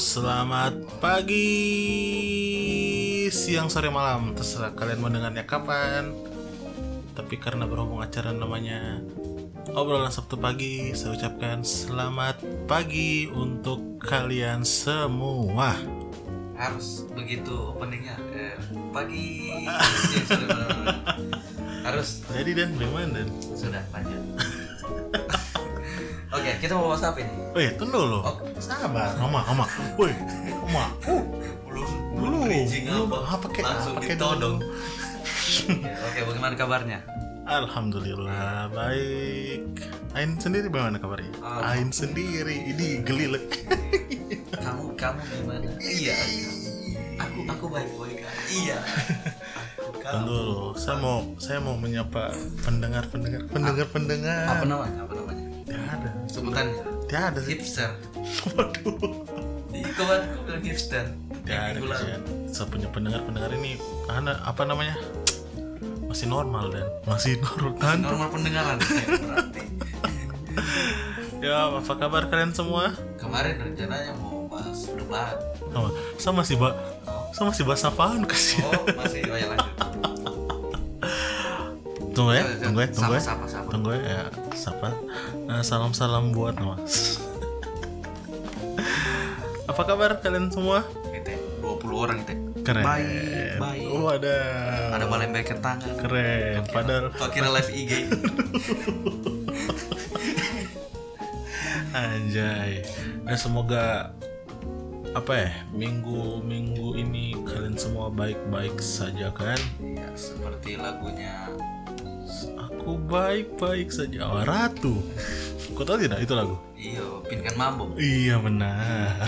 Selamat pagi. Siang, sore, malam. Terserah kalian mendengarnya kapan. Tapi karena berhubung acara namanya Obrolan Sabtu pagi Saya ucapkan selamat pagi Untuk kalian semua. Harus begitu openingnya eh, pagi. Harus. Jadi Dan, bagaimana Dan? sudah lanjut oke kita mau bahas apa ini? Wih, tunggu loh. Oh. Sabar, Oma, Oma Wih, Oma uh, belum Belum, bridging belum. apa Ah, pakai- langsung pakai ditodong. dulu. oke bagaimana kabarnya? Alhamdulillah baik. Ain sendiri bagaimana kabarnya? Ain sendiri, ini gelilek kamu kamu gimana? Iya. Aku aku baik baik iya Tunggu dulu, saya mau saya mau menyapa pendengar pendengar pendengar pendengar. apa namanya? Apa namanya Tidak ada, sebutannya tidak ada sih. hipster Waduh, Ih, kawan aku bilang hipster tidak ada. Saya punya pendengar pendengar ini, ana apa namanya? Masih normal dan masih normal. Kan? normal pendengaran ya, berarti Ya, apa kabar kalian semua? kemarin rencananya mau bahas debat Oh, saya masih ba oh, saya masih bahas apaan kesian. oh masih oh ya lanjut Tunggu ya, Ya, ya, tunggu ya, tunggu ya. sapa, sapa. Tunggu ya. Sapa. Eh, Salam-salam buat Mas. Apa kabar kalian semua? Itu 20 orang itu Keren. Baik, baik. Oh, ada. ada balem baik tangan Keren. Padahal kok kira live IG anjay. Nah, semoga apa ya minggu minggu ini kalian semua baik-baik saja kan? ya seperti lagunya Aku baik-baik saja. Oh, Ratu. Kau tahu tidak itu lagu? iyo pinkan mambo Iya benar.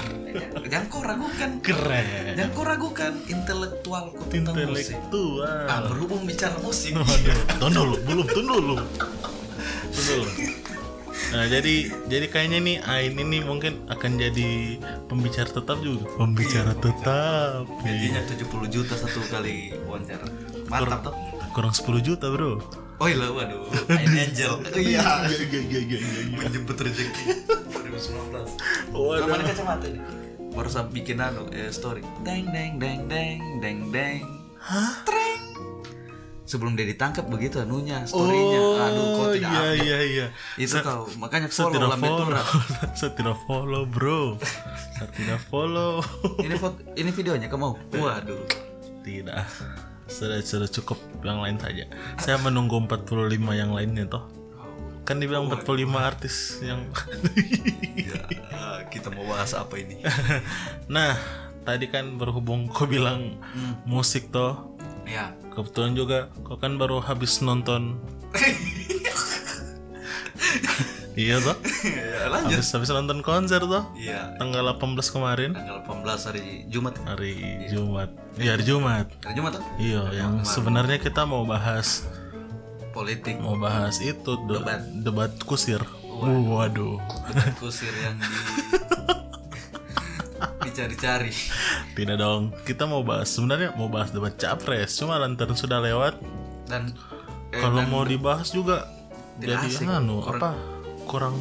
jangan kau ragukan Keren. jangan kau ragukan intelektualku tentang musik Intelektual. ah berhubung bicara musik Waduh, tunggu dulu, belum, tunggu dulu. Tunggu dulu. Nah, jadi jadi kayaknya nih Ain ini mungkin akan jadi pembicara tetap juga. Pembicara tetap. gajinya 70 juta satu kali wawancara mantap tuh Kurang 10 juta, Bro. Oh iya waduh Ain Angel iya Iya, iya, iya, menjemput rezeki 2019 Waduh. Mana kacamata ini? Baru saya bikin anu eh, story. Deng deng deng deng deng deng. Hah? Treng. Sebelum dia ditangkap begitu anunya, storynya. Aduh, kok tidak iya, update. iya, iya. Itu kau makanya Saya follow tidak Lambe follow. Saya tidak follow, Bro. Saya tidak follow. Ini foto, ini videonya kamu mau? Waduh. Tidak. Sudah, sudah cukup yang lain saja. Saya menunggu 45 yang lainnya toh. Kan dibilang 45 artis yang Ya, kita mau bahas apa ini? Nah, tadi kan berhubung kau bilang Hmm. musik toh. ya. Kebetulan juga kau kan baru habis nonton. iya toh? ya, lanjut. Habis habis nonton konser toh. Iya. Tanggal 18 kemarin. Tanggal 18 hari Jumat. Hari Jumat. Iya, hari Jumat. Hari Jumat tuh? Iya, yang sebenarnya kita mau bahas Politik. mau bahas itu de- Debat. debat kusir. Waduh. Debat kusir yang di dicari-cari. Tidak dong. Kita mau bahas sebenarnya mau bahas debat capres. Cuma lantaran sudah lewat. Dan eh, Kalau mau dibahas juga jadi asik. anu Kurang- apa kurang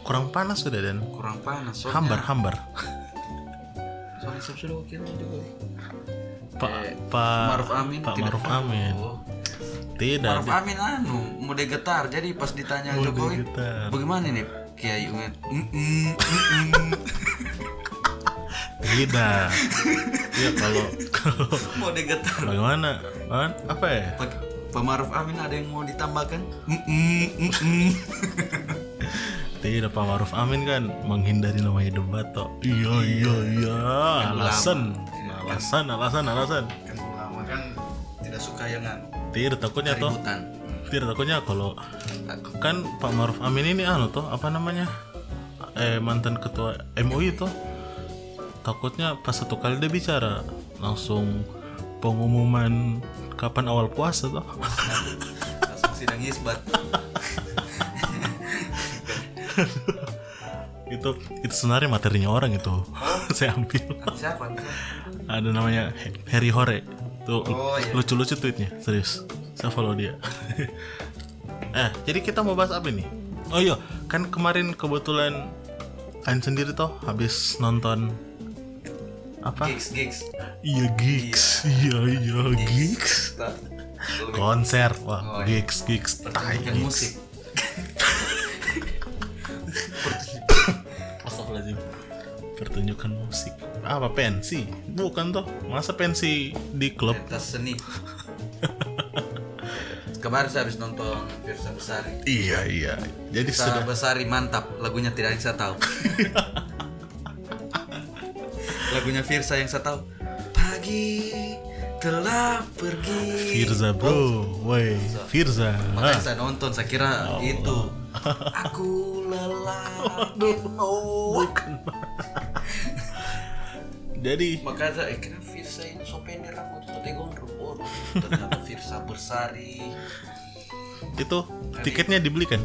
kurang panas sudah dan kurang panas soalnya hambar hambar. soalnya saya sudah wakil juga Pak Eh, Pak Maruf Amin Pak tidak- Maruf Amin. Oh, Tidak. Maruf Amin anu mode getar jadi pas ditanya Mode Jokowi getar. bagaimana nih Kiai Umet "Mm, mm, mm, mm." Tidak. Iya kalau kalau mode getar bagaimana? Apa ya? Pak Maruf Amin ada yang mau ditambahkan "Mm, mm, mm, mm." Tidak Pak Maruf Amin kan menghindari namanya debat toh. Iya iya iya. Alasan. Alasan alasan alasan. kan ulama kan tidak suka yang Tidak takutnya toh. Tidak takutnya kalau kan Pak Maruf Amin ini anu toh apa namanya eh mantan ketua MUI toh takutnya pas satu kali dia bicara langsung pengumuman kapan awal puasa toh? Langsung sidang isbat. Itu itu sebenarnya materinya orang itu. Saya ambil. Siapa ada namanya Harry Hore. Tuh Oh, iya. lucu-lucu tweetnya. Serius. Saya follow dia. Eh jadi kita mau bahas apa nih oh iya kan kemarin kebetulan Ain sendiri toh habis nonton apa? gigs gigs Iya gigs, iya iya gigs. Nah, Konser, wah Oh, iya. gigs gigs, tai musik. Pertunjukan musik. Apa pensi? Bukan toh. Masa pensi di klub? pentas seni kemarin saya habis nonton Firsa Besari Iya iya. Jadi Firsa sudah Besari mantap lagunya tidak saya tahu lagunya Firsa yang saya tahu. Pagi telah pergi. Firza bro, woi Firza. makanya Ah. saya nonton saya kira itu. Aku lelah oh. Jadi makanya saya eh, kira Firsa ini so pendek rambut? So gondrong oh ternyata Firsa Bersari. Itu tiketnya dibelikan?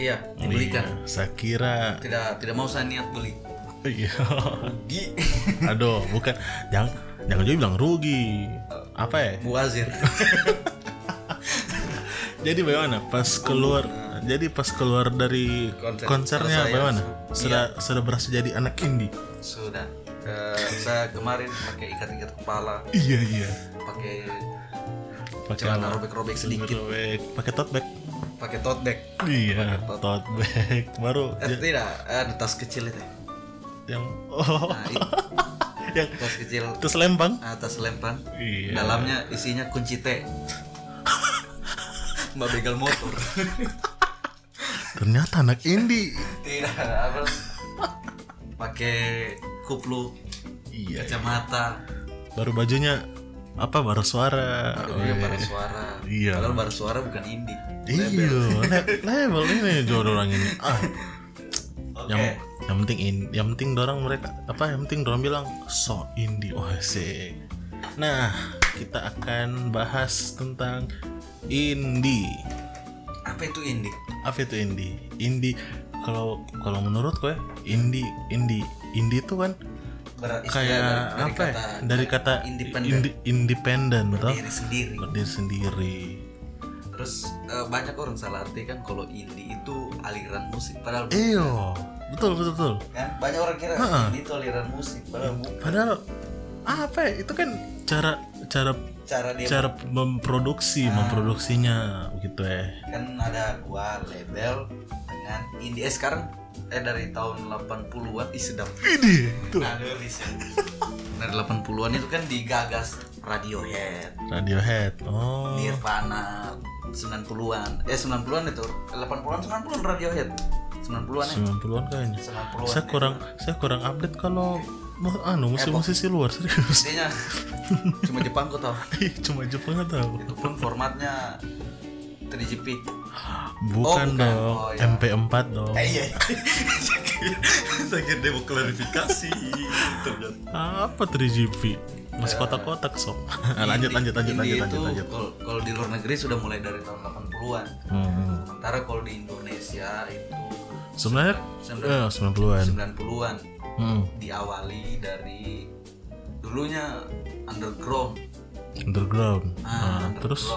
iya dibelikan. Iya, saya kira tidak tidak mau saya niat beli iya. rugi Aduh, bukan. Jangan jangan juga bilang rugi. Apa ya? muazir Jadi bagaimana pas keluar jadi pas keluar dari Konser. konsernya bagaimana? Sudah sudah berasa jadi anak indie. sudah Eh, saya kemarin pakai ikat-ikat kepala Iya iya. pakai Pakai celana robek-robek sedikit Robek. Pakai tote bag. pakai tote bag Iya, tote bag. Baru eh, tidak ada tas kecil itu yang oh nah, yang tas kecil terus lempang. atas lempang Iya. dalamnya isinya kunci T mbak begal motor Ternyata anak indie. tidak apa pakai kuplu Iya. kacamata Baru bajunya apa baru suara. barunya Weh. baru suara Iya. padahal baru suara bukan indie Iya, le- level ini jodoh orang ini. Ah, oke yang yang penting in, yang penting dorang mereka apa yang penting dorang bilang so indie oh sih. Nah, kita akan bahas tentang indie. apa itu indie Apa itu indie? Indie kalau kalau menurut gue indie indie indie itu kan Ber- kayak dari, dari apa ya? kata Dari kata independen independen toh. diri sendiri Berdiri sendiri. Terus eh, banyak orang salah arti kan kalau indie itu aliran musik padahal bukan, Iyo, betul betul betul. kan? Banyak orang kira Ha-ha. indie itu aliran musik padahal bukan. Padahal apa ya? Itu kan cara cara cara dia cara memproduksi memproduksinya begitu ya. Kan ada dua label dengan indie. Eh, sekarang eh dari tahun 80-an ih sedap. Ini tuh nah ada riset dari 80-an itu kan digagas Radiohead. Radiohead oh. Nirvana 90-an eh 90-an itu. 80-an 90-an Radiohead. 90-an ya. 90-an kayaknya. 90-an saya kurang saya kurang update kalau mu- anu musisi-musisi luar serius. Intinya cuma Jepang kok tau. Ih, cuma Jepang nggak tahu itu pun formatnya 3GP bukan bukan. dong. Oh, iya. MP4 dong. Eh iya saya kira dia mau klarifikasi ternyata. Apa 3GP masih kotak-kotak sob. Lanjut lanjut lanjut lanjut lanjut lanjut. kalau di luar negeri sudah mulai dari tahun 80-an Hmm. sementara kalau di Indonesia itu sebenarnya Sembilan- eh, 90-an 90-an Hmm. diawali dari dulunya underground. Underground. Ah, Nah, terus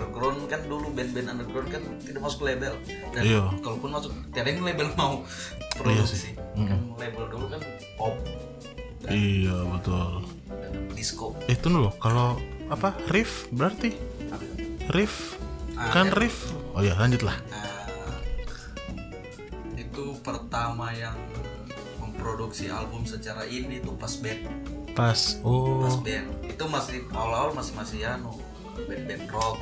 underground. kan dulu band-band underground kan tidak masuk label. Dan Iya. kalaupun masuk tiada yang label mau Iya produksi. sih. kan label dulu kan pop. Iya betul. Dan disco. Itu loh kalau apa riff berarti? Riff? Ah, kan ya. riff? Oh ya lanjut lah. Nah, itu pertama yang memproduksi album secara ini itu pas band. Pas pas oh band. Itu masih awal-awal masih masih anu band-band rock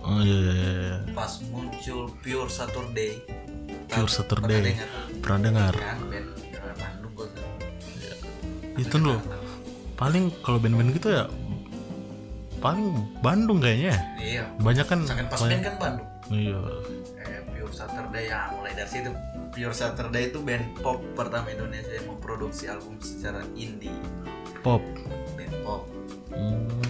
oh iya iya iya, iya. pas muncul Pure Saturday. Pure Pernah Saturday. Dengar? pernah dengar. Kan kok itu loh. Paling kalau band-band gitu ya paling Bandung kayaknya. Iya. Banyak kan misalkan pas banyak- band kan Bandung. Iya. Eh, Pure Saturday ya mulai dari situ. Pure Saturday itu band pop pertama Indonesia yang memproduksi album secara indie. Pop. Band pop. Hmm,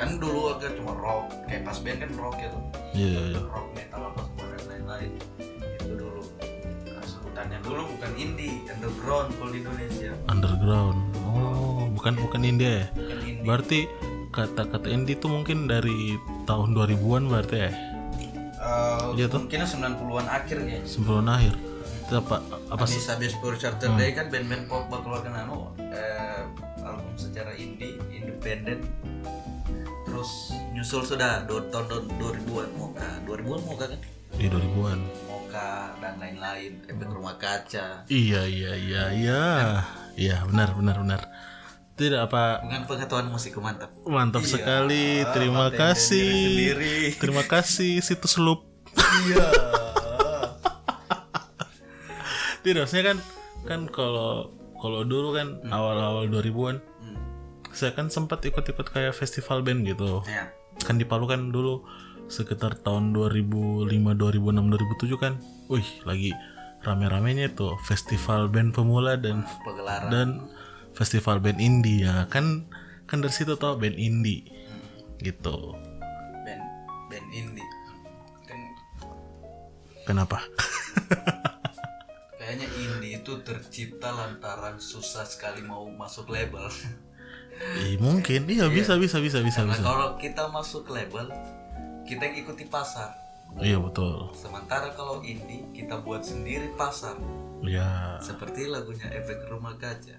kan dulu agak cuma rock kayak pas band kan rock gitu iya iya iya. rock metal apa semua dan lain-lain. Itu dulu. Nah, sebutannya dulu bukan indie underground kalau di Indonesia. Underground. Oh bukan bukan India ya? Bukan indie. Berarti kata-kata indie itu mungkin dari tahun 2000-an berarti ya? Iya tuh. mungkin 90-an akhir kayaknya. sebelum akhir. Itu apa apa Habis habis Pure Charter Day kan band-band pop bakal keluarkan anu eh, album secara indie, independen. Terus nyusul sudah tahun do- 2000-an Moka, 2000-an Moka kan? di 2000-an Moka dan lain-lain, efek rumah kaca. iya iya iya iya iya benar benar benar tidak apa Dengan pengetahuan musikku mantap. mantap sekali terima kasih sendiri. terima kasih situs loop Iya. tidak maksudnya kan kan kalau kalau dulu kan awal-awal 2000-an Hmm. Saya kan sempat ikut-ikut kayak festival band gitu Ya. kan di Palu kan dulu sekitar tahun 2005 2006 2007 kan wih lagi rame-ramenya itu festival band pemula dan Pegelaran. dan festival band indie ya kan kan dari situ tau band indie gitu band band indie. Kan kenapa kayaknya indie itu tercipta lantaran susah sekali mau masuk label. Ih, mungkin iya bisa bisa bisa bisa Nah, bisa kalau kita masuk label, kita ikuti pasar. iya betul Sementara kalau indie, kita buat sendiri pasar. ya Seperti lagunya Efek Rumah Kaca.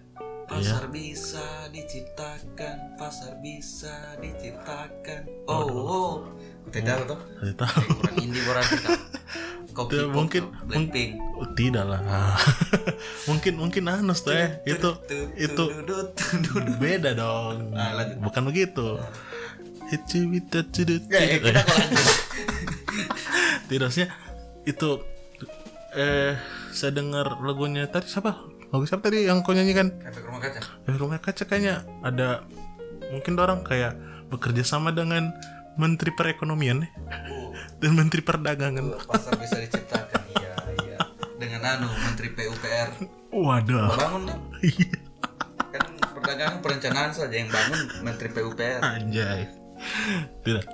Pasar bisa diciptakan, pasar bisa diciptakan. Oh, oh. Tidak tuh. saya tahu kurang indie. Kau Tidak, mungkin- Blackpink. Oh, tidak lah. Mungkin mungkin anus tuh ya itu itu beda dong. Ah, bukan begitu. Ya, ya, tidak maksudnya itu eh saya dengar lagunya tadi siapa lagu siapa tadi yang kau nyanyikan? Efek Rumah Kaca. eh, rumah kaca kayaknya ada mungkin orang kayak bekerja sama dengan menteri perekonomian nih. Oh. dan menteri perdagangan. Pasar bisa diciptakan. Iya iya. Dengan anu menteri PUPR waduh. Bangun nih kan perdagangan perencanaan saja yang bangun menteri PUPR anjay. Tidak.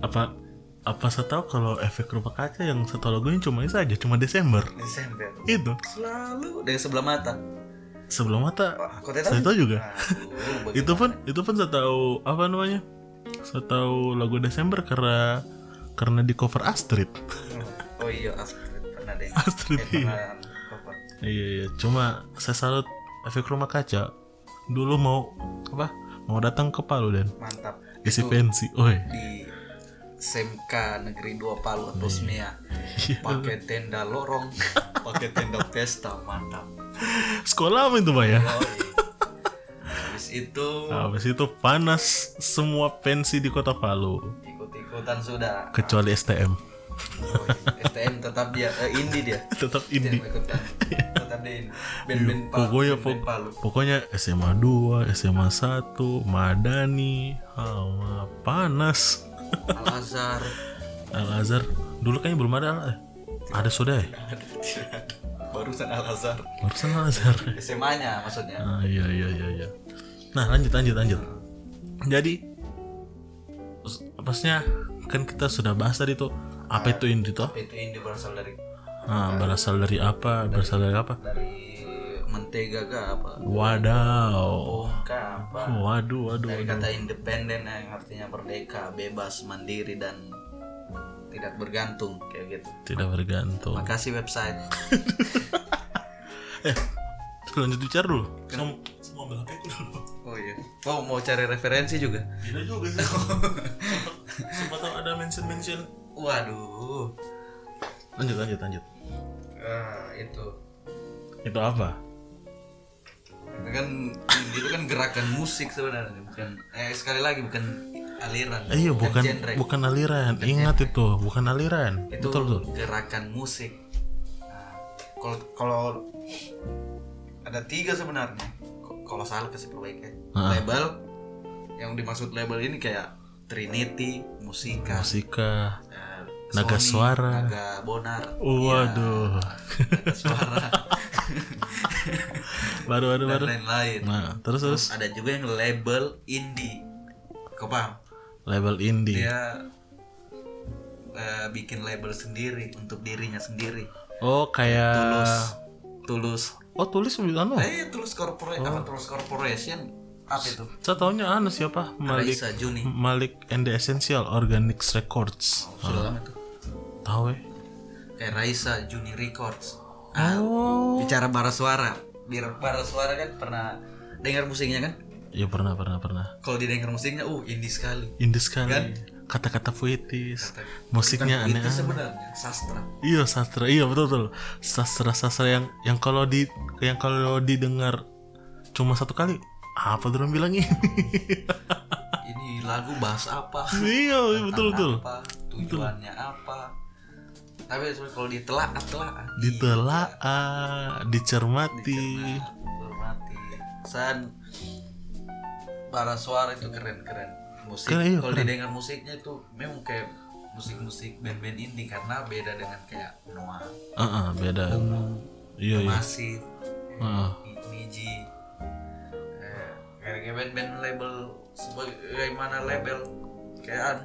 Apa apa saya tahu kalau efek rumah kaca yang satu lagunya cuma itu aja cuma Desember. Desember. Itu. Selalu dari sebelah mata. Sebelum mata. Saya tahu juga. Aduh, itu pun itu pun saya tahu apa namanya? Saya tahu lagu Desember karena karena di cover Astrid. Bagaimana? oh iya Astrid. Pernah deh. Astrid, eh, pernah cover. iya iya. Cuma saya salut efek rumah kaca. Dulu mau apa? Mau datang ke Palu dan mantap. Isi pensi oi di SMK Negeri 2 Palu atau SMEA Iya. pakai tenda lorong. Pakai tenda pesta mantap. Sekolah apa itu pak ya? Iya. habis itu habis itu panas semua pensi di kota Palu. Ikut-ikutan sudah. Kecuali STM Oh, STM tetap dia eh, indie dia. Tetap indie tetap dia band-band pokoknya pok- Palu. pokoknya SMA 2 SMA 1 Madani Hawa panas Al Azhar Al Azhar dulu kayaknya belum ada eh, ada sudah ya? Barusan Al Azhar barusan Al Azhar SMA nya maksudnya. Ah iya iya iya iya. Nah lanjut lanjut lanjut. Jadi maksudnya kan kita sudah bahas tadi tuh apa itu indie tuh? itu indie berasal dari ah, berasal dari apa? Berasal dari apa? dari mentega kah apa? Wadaw. Kah apa? Waduh waduh dari kata independen yang artinya merdeka bebas mandiri dan tidak bergantung kayak gitu. Tidak bergantung. Makasih website. Lanjut bicara dulu. Semua semua ambil HP dulu. Oh iya. Oh mau cari referensi juga? Tidak juga sih. Siapa tahu ada mention mention waduh. Lanjut lanjut lanjut. Ah itu. Itu apa kan indie itu kan gerakan musik sebenarnya bukan eh sekali lagi bukan aliran eh, iya bukan genre. bukan aliran. Ingat itu bukan aliran. Itu betul betul. gerakan musik. Nah, kalau kalau ada tiga sebenarnya. Kalau salah kasih perbaiki Ah. label yang dimaksud label ini kayak Trinity Musika musika eh, Naga Sony, Suara. Naga Bonar. Waduh. Naga Suara baru baru dan baru. lain-lain. Nah terus terus. Ada juga yang label indie. Kau paham? Label indie. Dia eh, bikin label sendiri untuk dirinya sendiri. Oh kayak tulus. Tulus. Oh tulis anu? Eh tulus corporation apa tulus corporation? Apa itu? Saya taunya anu siapa? Malik Raisa Juni. Malik and the Essential Organics Records. Sudah lama tuh. Tahu eh kayak Raisa Juni Records. Ah, oh. Bicara bara suara biar bara suara kan? Pernah dengar musiknya kan? Iya pernah pernah pernah. Kalau didengar musiknya uh indie sekali. Indah sekali. Kan? kata-kata puitis. Kata- musiknya Bukan aneh itu sebenarnya sastra. Iya sastra. Iya betul betul. Sastra sastra yang yang kalau di yang kalau didengar cuma satu kali apa orang bilang ini? Ini lagu bahas apa? Iya betul betul. apa? Tujuannya apa tapi kalau ditelaah telaah. Ditelaah dicermati. Hormati san bara suara itu keren keren musik Keren, iya, kalau didengar musiknya itu memang kayak musik-musik band-band indie karena beda dengan kayak Noah, Ah, ah, beda iya iya. Masif. Niji, eh, kayak band-band label sebagaimana label? Kayak an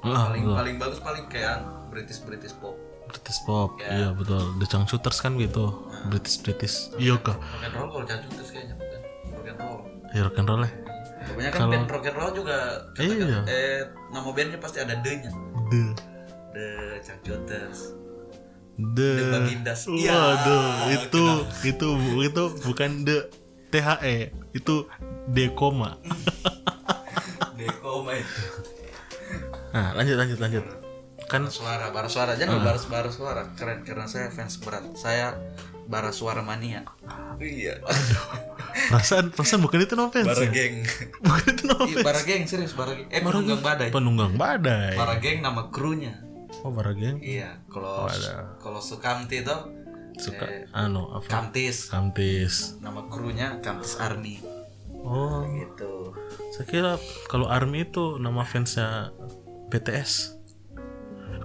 Ah, paling betul. paling bagus paling kayak an British British pop British pop Ya. iya betul The Changcuters kan gitu British British iya kah rock and roll kalau cacu terus kayaknya bukan rock and roll ya rock and roll ya Banyak kan Kalau- band rock and roll juga Iya. eh nama bandnya pasti ada D-nya. The The Changcuters. The The Bagindas. Iya, Waduh, itu itu itu bukan the THE, itu D koma. Dekoma itu. Nah, lanjut lanjut lanjut. Kan Bara suara, bara suara. Jangan bara, bara suara. Keren karena saya fans berat. Saya bara suara mania. Iya. perasaan perasaan bukan itu no. Bara ya? geng. Bukan itu no Iya, offense. bara geng serius bara geng. Eh, penunggang badai. Penunggang badai. Bara geng nama krunya. Oh, bara geng. Iya, kalau kalau Sukamti itu Suka eh, anu apa? Kamtis. Kamtis. Nama krunya Kamtis Army. Oh, Gitu. saya kira kalau Army itu nama fansnya BTS.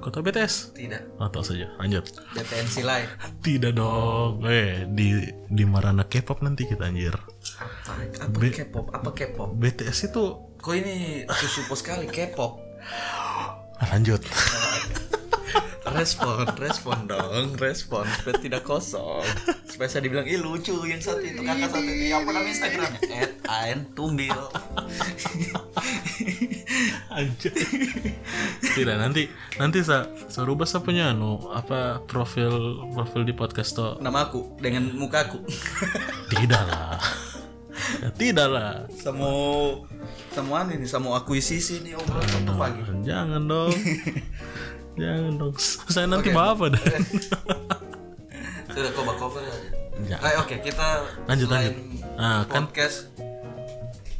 Kau tahu BTS? Tidak. Oh, tahu saja. Lanjut. BTN Silai. Tidak dong. Eh, di di Marana K-pop nanti kita anjir. Apa, apa K-pop? Apa K-pop? BTS itu Kok ini susupo sekali K-pop? Ah, lanjut. Respon, respon dong, respon supaya tidak kosong. Supaya saya dibilang, ih lucu yang satu itu kakak satu itu. Apa nama Instagramnya? Ed Ain Tumbil. Anjir. Tidak nanti nanti sa sa rubah sa punya anu apa profil profil di podcast tuh. Nama aku dengan mukaku. Tidak lah. Ya, tidak lah. Sama sama ini, sama akuisisi nih obrolan satu pagi. Jangan dong. Jangan dong. Saya nanti Oke. apa dan. Sudah coba cover aja. Ya. Eh, Oke, kita Lanjut, lanjut. Ah, kan- podcast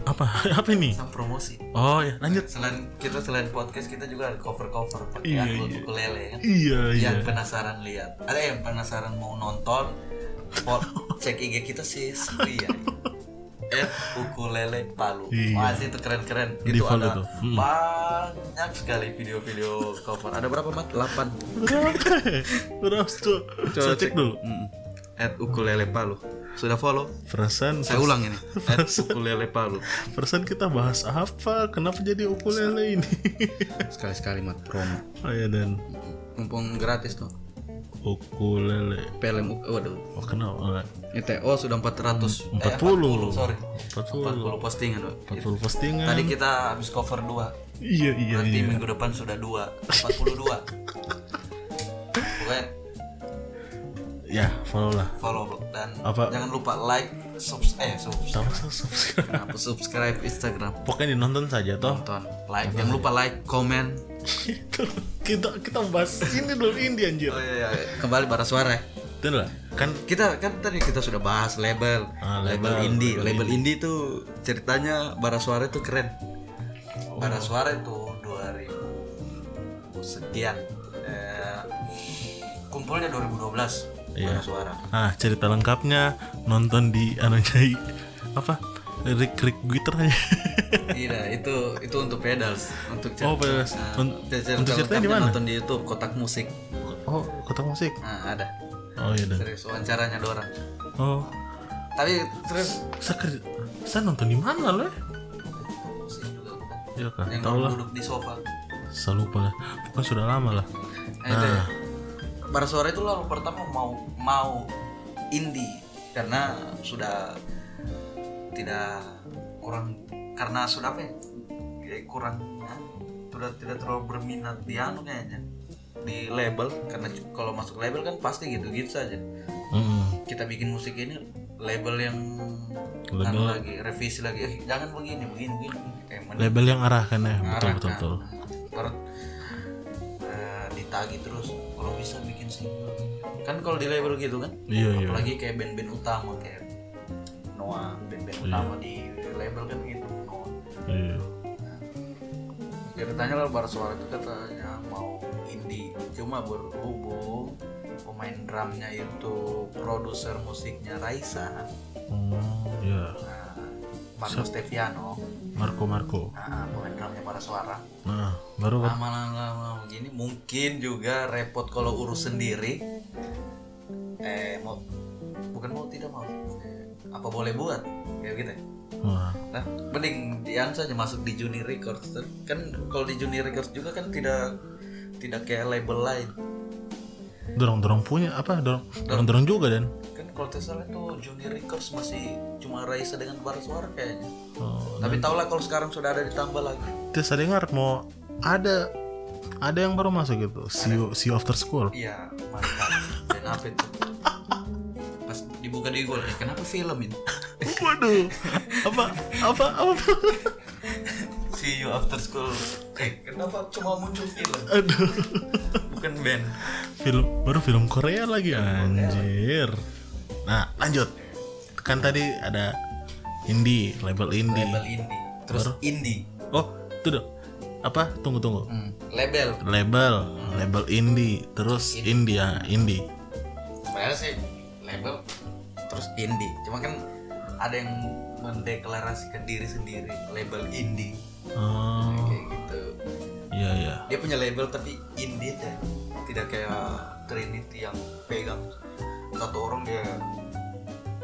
Apa? Apa ini? sama promosi. Oh ya, lanjut. Selain kita selain podcast kita juga ada cover-cover pakai Iya, akun iya. ukulele kan. Iya, iya. yang penasaran lihat ada yang penasaran mau nonton cek IG kita sih Satria at ukulele Palu Iya. wah sih itu keren-keren itu follow ada tuh. Hmm. banyak sekali video-video cover ada berapa mat 8 Berapa? Berapa tuh? Saya cek dulu. at ukulele Palu sudah follow Perasaan saya ulang ini at ukulele Palu perasaan kita bahas apa? Kenapa jadi ukulele ini? sekali-sekali mat promo oh ya dan mumpung gratis tuh ukulele. U- waduh Oh kenapa? itu oh sudah 400 eh, 40. 40 sorry 40. 40 postingan Pak. 40 postingan. Tadi kita habis cover 2 Iya iya Nanti iya. minggu depan sudah 2 42 Pokoknya Ya, follow lah. follow Dan Apa? jangan lupa like subs Eh subscribe. Kenapa subscribe Instagram Pokoknya ditonton saja toh. Tonton Like Jangan lupa like Komen Itu kita kita bahas ini dulu ini anjir. Oh iya, iya. Kembali bara suara. Itu lah. Kan kita kan tadi kita sudah bahas label, Ah, label, label, indie, label label indie tuh ceritanya bara suara itu keren. Oh. Bara suara itu 2000 sekian. Eh, kumpulnya 2012 Iya. suara. ah cerita lengkapnya nonton di anunya apa? Rick Rick Gitter aja. Tidak, itu itu untuk pedals, untuk Oh, pedals. Nah, Un- cerita untuk ceritanya di mana? Nonton di YouTube kotak musik. Oh, kotak musik. Nah, ada. Oh iya. Serius wawancaranya dorang. Oh, Tapi terus saya saya nonton di mana loh? musik juga bukan. Ya kan, yang lah. duduk di sofa. Saya lupa lah. Pokoknya sudah lama lah. Nah, Bara suara itu lalu pertama mau mau indie karena sudah tidak kurang karena sudah apa ya? Kurang ya, sudah tidak terlalu berminat di anu kayaknya di label. Karena kalau masuk label kan pasti gitu gitu saja. Mm-mm. kita bikin musik ini label yang Label- anu lagi revisi lagi. Eh, jangan begini begini begini. Kayak mana label yang arahkan ya. Betul betul betul. Ntar, eh, ditagi terus kalau bisa bikin single. Kan kalau di label gitu kan? Iya iya. Apalagi kayak band-band utama kayak Noah band-band utama di label kan gitu Noah. Iya. Ceritanya lah bar suara itu katanya mau indie. Cuma berhubung pemain drumnya itu produser musiknya Raisa. Oh iya. Nah, Marco Steviano. Marco Marco. Nah, pemain drumnya para suara. Nah baru lama-lama begini. Mungkin juga repot kalau urus sendiri. Eh mau bukan mau tidak mau. Eh, apa boleh buat? Kayak gitu. Ya. Wah, Nah, mending Dian saja masuk di Juni Records. Kan kalau di Juni Records juga kan tidak tidak kayak label lain. Dorong dorong punya apa? Dorong dorong. dorong juga dan. kan kalau tidak salah itu Juni Records masih cuma Raisa dengan Bara Suara kayaknya. Oh, tapi tau lah kalau sekarang sudah ada ditambah lagi. Terus saya dengar mau ada ada yang baru masuk gitu see you, see you after school iya mantap. Dan apa itu? Pas dibuka di Google eh, kenapa film ini? Waduh. Apa apa apa? See you after school eh kenapa cuma muncul film? Aduh. Bukan band. Film baru film Korea lagi. anjir nah lanjut. Kan tadi ada indie label indie label indie terus indie oh itu dong. Apa? Tunggu tunggu. Hmm, label. Label. Label indie terus indie ya indie sebenarnya sih label terus indie cuma kan ada yang mendeklarasikan diri sendiri label indie oh. Kayak gitu. Iya iya. Dia punya label tapi indie aja. Tidak kayak Trinity yang pegang satu orang dia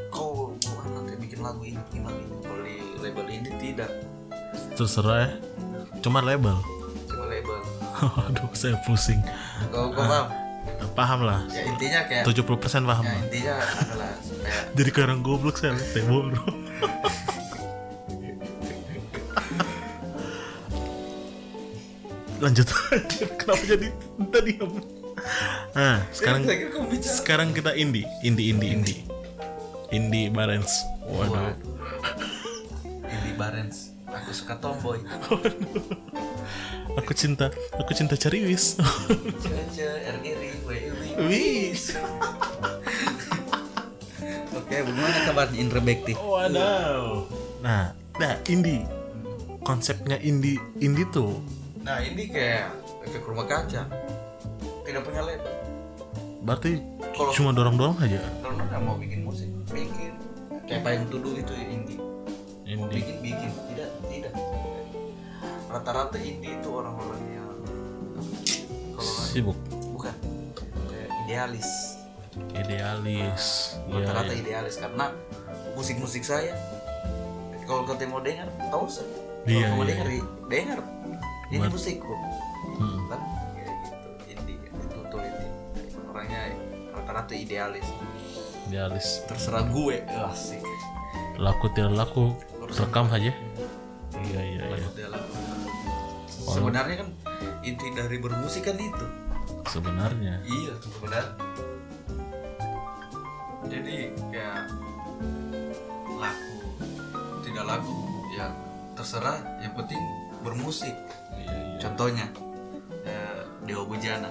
kau mau nanti bikin lagu ini bikin lagu ini? Kalau di label indie tidak. Terserah ya. Cuma label. Cuma label. Aduh saya pusing. Kau kau paham? Paham lah. Ya intinya kayak 70% paham ya intinya adalah supaya jadi kayak orang goblok saya saya bodoh. Lanjut. Kenapa jadi tadi apa nah sekarang kira kamu bicara. sekarang kita indie indie indie indie. Indie barens waduh. Indie Barents. Aku suka tomboy. Aku cinta aku cinta cariwis. WIWI. wis. Oke, bagaimana kabarnya Indra Bekti? wadaw nah nah indie. Konsepnya indie indie tuh. Nah, ini kayak efek rumah kaca. Tidak punya label. berarti Kalau- cuma dorong dorong aja nggak mau bikin musik, bikin. Kayak payung tuduh itu ya indie. Mau indie bikin, bikin. Tidak, tidak. Rata-rata indie itu orang-orang yang kalau sibuk bukan kayak idealis. idealis Iya, Rata-rata iya. idealis karena musik-musik saya kalau kau mau dengar tahu sih. Kalau Iya, kamu iya, dengar, dengar. Ini Buat- musikku. Hmm. Rata-rata idealis. Idealis. Terserah gue. Asik. Laku tidak laku rekam aja iya iya iya. dia lagu. sebenarnya kan inti dari bermusik kan itu. Sebenarnya. Iya sebenarnya. Jadi kayak laku. Tidak laku ya terserah. Yang penting bermusik. Iya iya. Contohnya eh, Dewa Bujana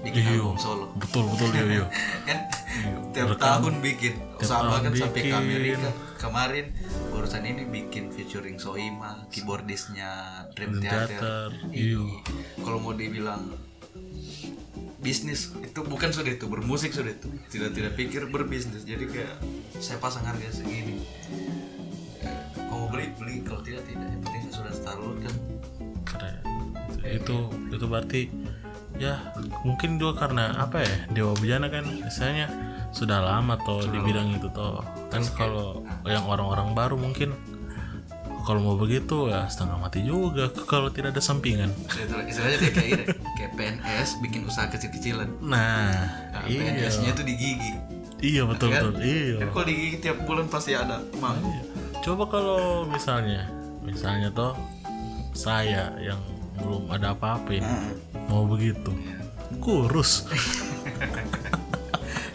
bikin Iya. album solo. Betul betul iya iya kan tiap Rekam. tahun bikin. Sama kan sampai ke bikin. Amerika kemarin barusan ini bikin featuring Soima keyboardisnya Dream Theater. Theater, iya. kalau mau dibilang bisnis itu bukan sudah itu bermusik sudah itu. Tidak tidak pikir berbisnis. Jadi kayak saya pasang harga segini. Kalau mau beli beli. Kalau tidak tidak. Yang penting sudah salurkan keren. Itu itu berarti ya mungkin juga karena apa ya Dewa Bujana kan biasanya sudah lama toh di bidang itu toh. Kan kalau yang orang-orang baru mungkin kalau mau begitu ya setengah mati juga kalau tidak ada sampingan. Istilah- istilahnya dia kayak ini kayak PNS bikin usaha kecil-kecilan. Nah nah, iya. PNS-nya itu di gigi iya betul Kan? betul. Iya. Kan kalau di gigi tiap bulan pasti ada mang Iya. Coba kalau misalnya, misalnya toh saya yang belum ada apa-apa ini mau begitu, kurus.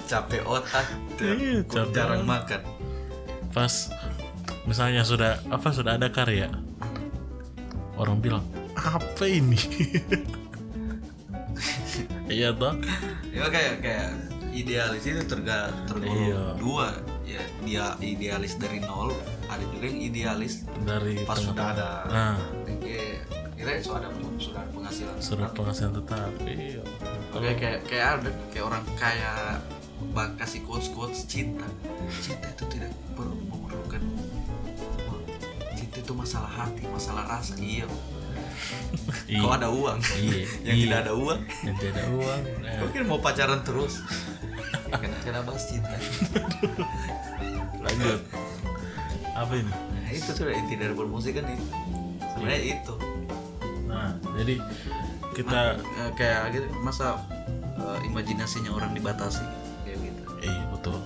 Capek otak. Iya, capek jarang makan. Pas misalnya sudah apa sudah ada karya? Orang bilang apa ini? Iya toh? Ya kayak kayak idealis itu terga tergolong Iya. dua. Ya dia idealis dari nol ada juga yang idealis dari pas sudah ada nah kita sudah ada sudah ada penghasilan sudah penghasilan tetap. Iya. Oke kayak kayak ada kayak orang kaya bak kasih quotes quotes cinta. Cinta itu tidak perlu memerlukan uang. cinta itu masalah hati masalah rasa. Iya. Iya. kalau ada uang? Iya. yang Iya. tidak ada uang? Yang tidak ada uang nah, mungkin mau pacaran terus. Karena karena bahas cinta. Lanjut. Apa ini? Nah itu sudah inti dari bermusik kan itu sebenarnya itu nah jadi kita Eh, kayak gitu masa eh, imajinasinya orang dibatasi kayak gitu. Iya betul.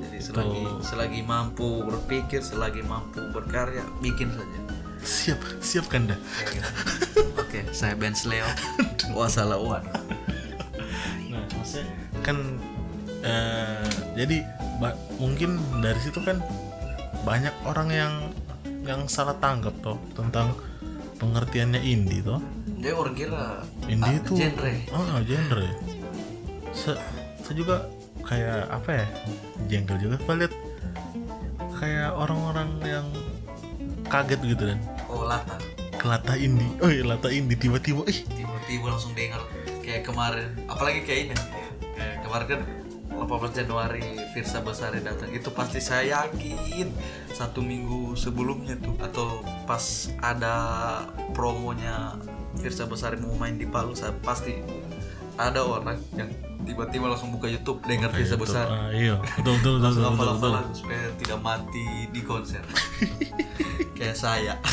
Jadi selagi Betul. selagi mampu berpikir selagi mampu berkarya bikin saja. Siap siap kanda Kayak gitu. oke saya Ben Leo. Wassalamualaikum nah maksudnya kan eh, jadi mungkin dari situ kan banyak orang yang yang salah tanggap toh tentang pengertiannya indie toh. Dia orang kira indie ah, itu genre. Oh genre. Se saya juga kayak apa ya? Jengkel juga. Kalau lihat kayak orang-orang yang kaget gitu dan oh lata. Kelata indie oh iya lata indie tiba-tiba ih. Tiba-tiba langsung dengar kayak kemarin. Apalagi kayak ini. Kayak kemarin kan 18 Januari Firsa Besari datang. Itu pasti saya yakin. Satu minggu sebelumnya tuh. Atau pas ada promonya Firsa Besari mau main di Palu saya pasti ada orang yang tiba-tiba langsung buka YouTube dengar Firsa Gitu. Besari Ah, iya. Betul betul betul betul, betul, betul. lagu supaya tidak mati di konser. Kayak saya.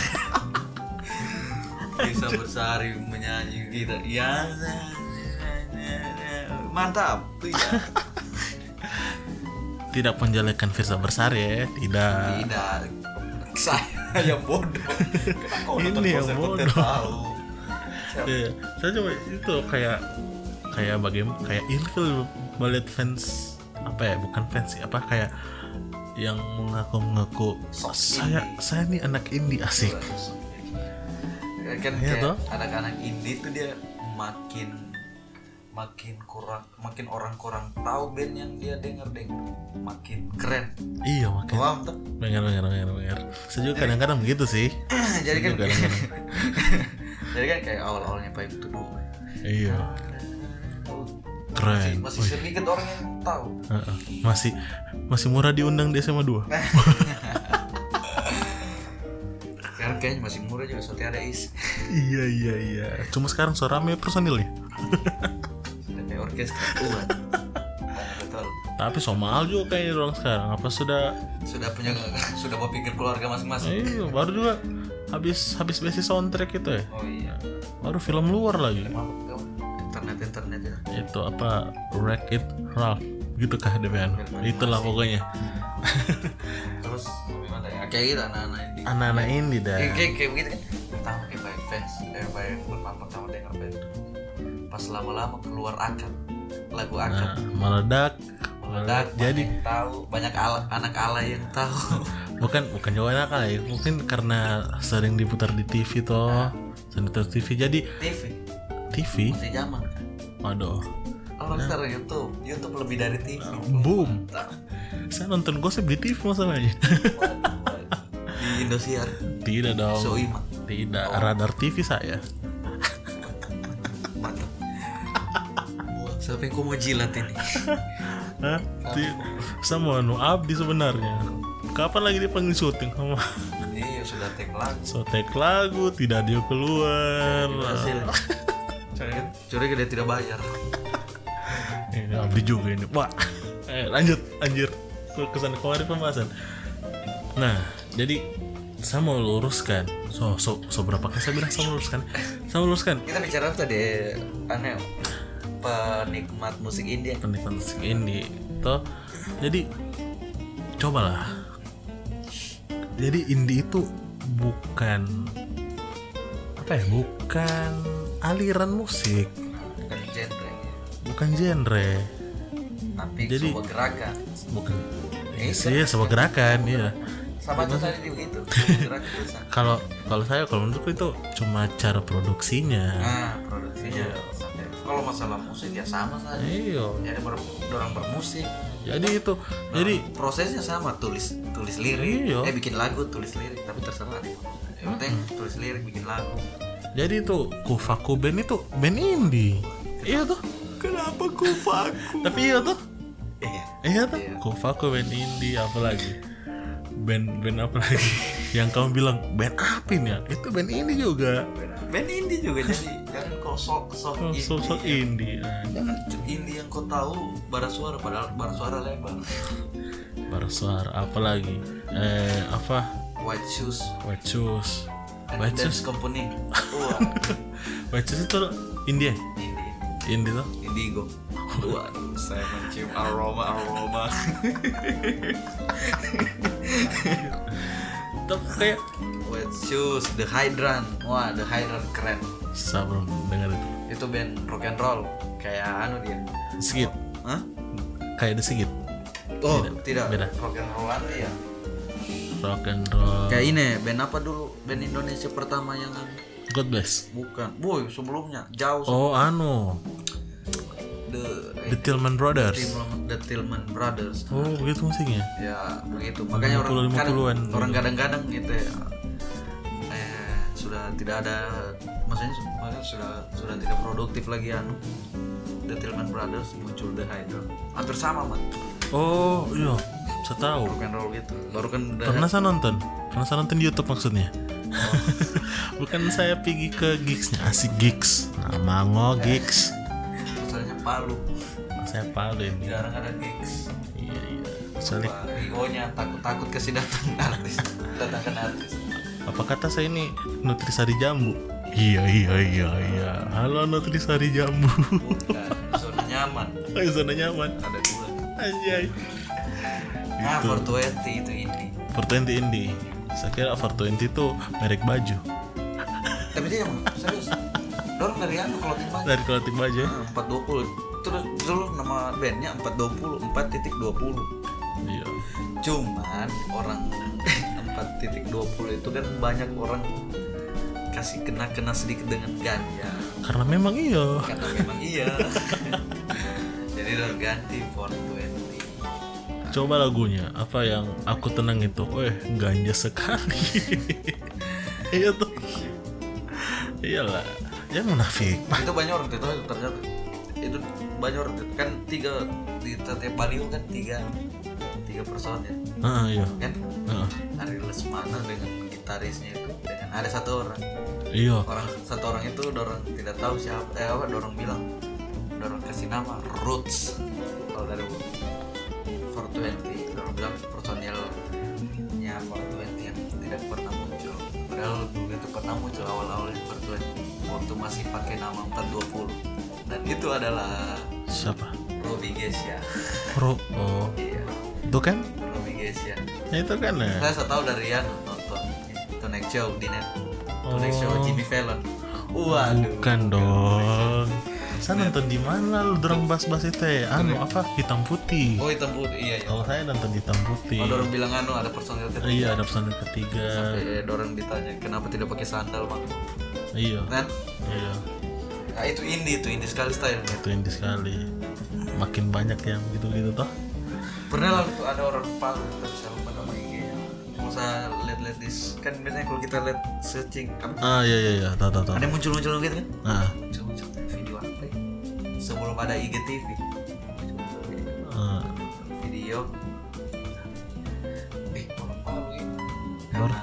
Bisa bersari menyanyi kita ya mantap ya. tidak menjelekan Firsa Bersari ya? Tidak. Tidak. Saya yang bodoh. Kenapa Ini yang bodoh. tahu. Iya, saya coba itu kayak kayak bagaimana kayak ilfil ballet fans apa ya bukan fans sih apa kayak yang mengaku-ngaku Sok saya indie." saya nih anak indie asik. Ya kan Iya kayak anak-anak indie tuh dia makin makin kurang makin orang kurang tahu band yang dia denger deng makin keren iya makin paham tuh Bener, bener, bener, juga kadang-kadang begitu sih. jadi kan Juga kadang-kadang. jadi kan kayak awal-awalnya Pak itu dulu Iya, masih, keren. masih sedikit orang yang tahu Heeh. Masih masih murah diundang di SMA 2. sekarang kayaknya masih murah juga soalnya ada is iya, iya, iya. Cuma sekarang rame personilnya. betul Tapi so mahal juga kayaknya orang sekarang. Apa sudah sudah punya sudah mau pikir keluarga masing-masing Iya, baru juga habis habis besi soundtrack itu ya. oh iya Baru film luar lagi. internet internet ya Itu apa? Wreck It Ralph. Gitu kah DPN? Itulah pokoknya. terus gimana ya kayak gitu anak-anak ini Anak-anak indie dah. kayak, kayak, begitu kan pertama kayak banyak fans eh banyak pertama pertama dengar band pas lama-lama keluar akad lagu akad Nah, meledak. meledak Jadi tahu banyak ala, anak ala yang tahu. Bukan bukan jawa nakal ya. Mungkin karena sering diputar di TV toh. Sering diputar TV jadi TV TV masih zaman. Kan waduh orang sekarang YouTube YouTube lebih dari TV boom. Mantap. saya nonton gosip di TV masalahnya. Di Indosiar. Tidak dong. Soima. Tidak. Radar TV saya siapa yang kau mau jilat ini? Hah? Sama anu abdi sebenarnya. Kapan lagi dipanggil syuting? Sama iya sudah take lagu. Sotek lagu tidak dia keluar. Hasil curiga curiga dia tidak bayar. Ini abdi juga ini. Pak eh, lanjut anjir. Kesan kemarin pembahasan. Nah jadi saya mau luruskan. So so, so berapa kali saya bilang saya mau luruskan? Saya mau luruskan. Kita bicara tadi? Aneh penikmat musik India. penikmat musik indie toh jadi cobalah. Jadi indie itu bukan apa ya bukan aliran musik. Dan genre. Bukan genre. Tapi Jadi- sebuah gerakan. bukan. Eh, iya sebuah gerakan iya. Sama aja tadi begitu kalau kalau saya kalau menurutku itu cuma cara produksinya. Nah produksinya. Sampai kalau masalah musik ya sama saja. Iya. Jadi ber, orang bermusik. Jadi itu jadi prosesnya sama tulis tulis lirik. Iya. eh bikin lagu tulis lirik tapi terserah deh. Yang penting tulis lirik bikin lagu. Jadi itu kufaku band itu band indie. Iya tuh. Kenapa kufaku tapi iya tuh. Iya. Iya tuh. Iya. kufaku band indie apa lagi? Band band apa lagi? Yang kamu bilang band apa ini ya? Itu band indie juga. Band indie juga jadi. Jangan kau sok sok indie sosok indie jangan indie yang kau tahu bara suara padahal bara suara lebar. Baru suara apa lagi? Eh apa? White shoes. White shoes. And white shoes? Company. Wah white shoes itu indie ya? indie indie tuh? Indigo. Waduh, saya mencium aroma aroma. Tapi kayak white shoes the hydrant wah the hydrant keren saya belum dengar itu itu band rock and roll kayak anu dia Sigit Hah? kayak The Sigit Oh, Tidak, tidak. beda. Rock and rollan ya. rock and roll Kayak ini, band apa dulu? Band Indonesia pertama yang God bless bukan. Boy, sebelumnya jauh oh anu the The Tillman Brothers the Tillman Brothers. oh begitu musiknya Ya, begitu. Makanya orang 50-50-an kadang, gitu. orang kadang-kadang gitu ya. Eh, sudah tidak ada maksudnya, maksudnya sudah sudah tidak produktif lagi anu. The Tillman Brothers muncul The Hydra. Hampir sama, man. oh iya saya tahu Rock and roll gitu. Baru kan pernah saya nonton pernah saya nonton di YouTube maksudnya bukan saya pergi ke gigsnya asik gigs nama ngo gigs Misalnya Palu. saya palu ini Jarang ada gigs. iya iya soalnya Wah, Ego-nya takut-takut kasih datang artis datangkan artis apa kata saya ini? Nutrisari jambu. Iya iya iya iya. Halo nutrisari jambu. Zona nyaman. Ayo zona nyaman. Ada dua. Anjay. Nah 420 itu ini 420 indie saya kira 420 itu merek baju. Tapi dia emang serius. Dorong dari anu kalau tim dari clothing baju. Ya? empat dua puluh. Terus dulu nama bandnya empat dua puluh empat titik dua puluh. Iya. Cuman orang empat titik dua puluh itu kan banyak orang kasih kena kena sedikit dengan ganja karena memang iya. Karena memang iya. Jadi udah ganti 420 coba lagunya apa yang aku tenang itu? Weh ganja sekali. Iya tuh. Iyalah ya munafik. Itu banyak orang itu ternyata itu banyak orang kan tiga di setiap baliho kan tiga tiga person ya ah iya. Kan? Ah, Ari Lesmana dengan gitarisnya itu dengan ada satu orang. Iya. Orang satu orang itu orang tidak tahu siapa eh apa orang bilang orang kasih nama Roots. Kalau dari 420 orang bilang personilnya 420 yang tidak pernah muncul. Padahal dulu itu pernah muncul awal-awalnya 420 waktu masih pakai nama 420 dan itu adalah siapa? Robbie Gesya pro oh. Iya. Itu kan Robbie Gesya ya itu kan ya. Saya tahu dari yang nonton Tonight Show di net. Tonight Show Oh. Jimmy Fallon. Waduh. Bukan dong. Saya nonton di mana lu dorong bas-bas itu ya? Anu apa? Hitam putih. Oh hitam putih iya iya. Kalau saya nonton hitam putih. Oh dorong bilang anu ada personil ketiga. Iya ada pesan ketiga. Sampai dorong ditanya kenapa tidak pakai sandal bang? Iya. Kan? Iya. Nah, itu indie itu indie sekali style itu indie sekali. Makin banyak yang gitu-gitu toh pernah lah tuh ada orang Palu kita bisa lupa nama IG-nya cuma saya lihat-lihat di kan biasanya kalau kita lihat searching apa? Ah iya iya iya tahu tahu tahu. Ada muncul-muncul gitu kan? Ah. Muncul-muncul. Video apa ya? sebelum ada IGTV ah. video. Eh orang Palu ini karena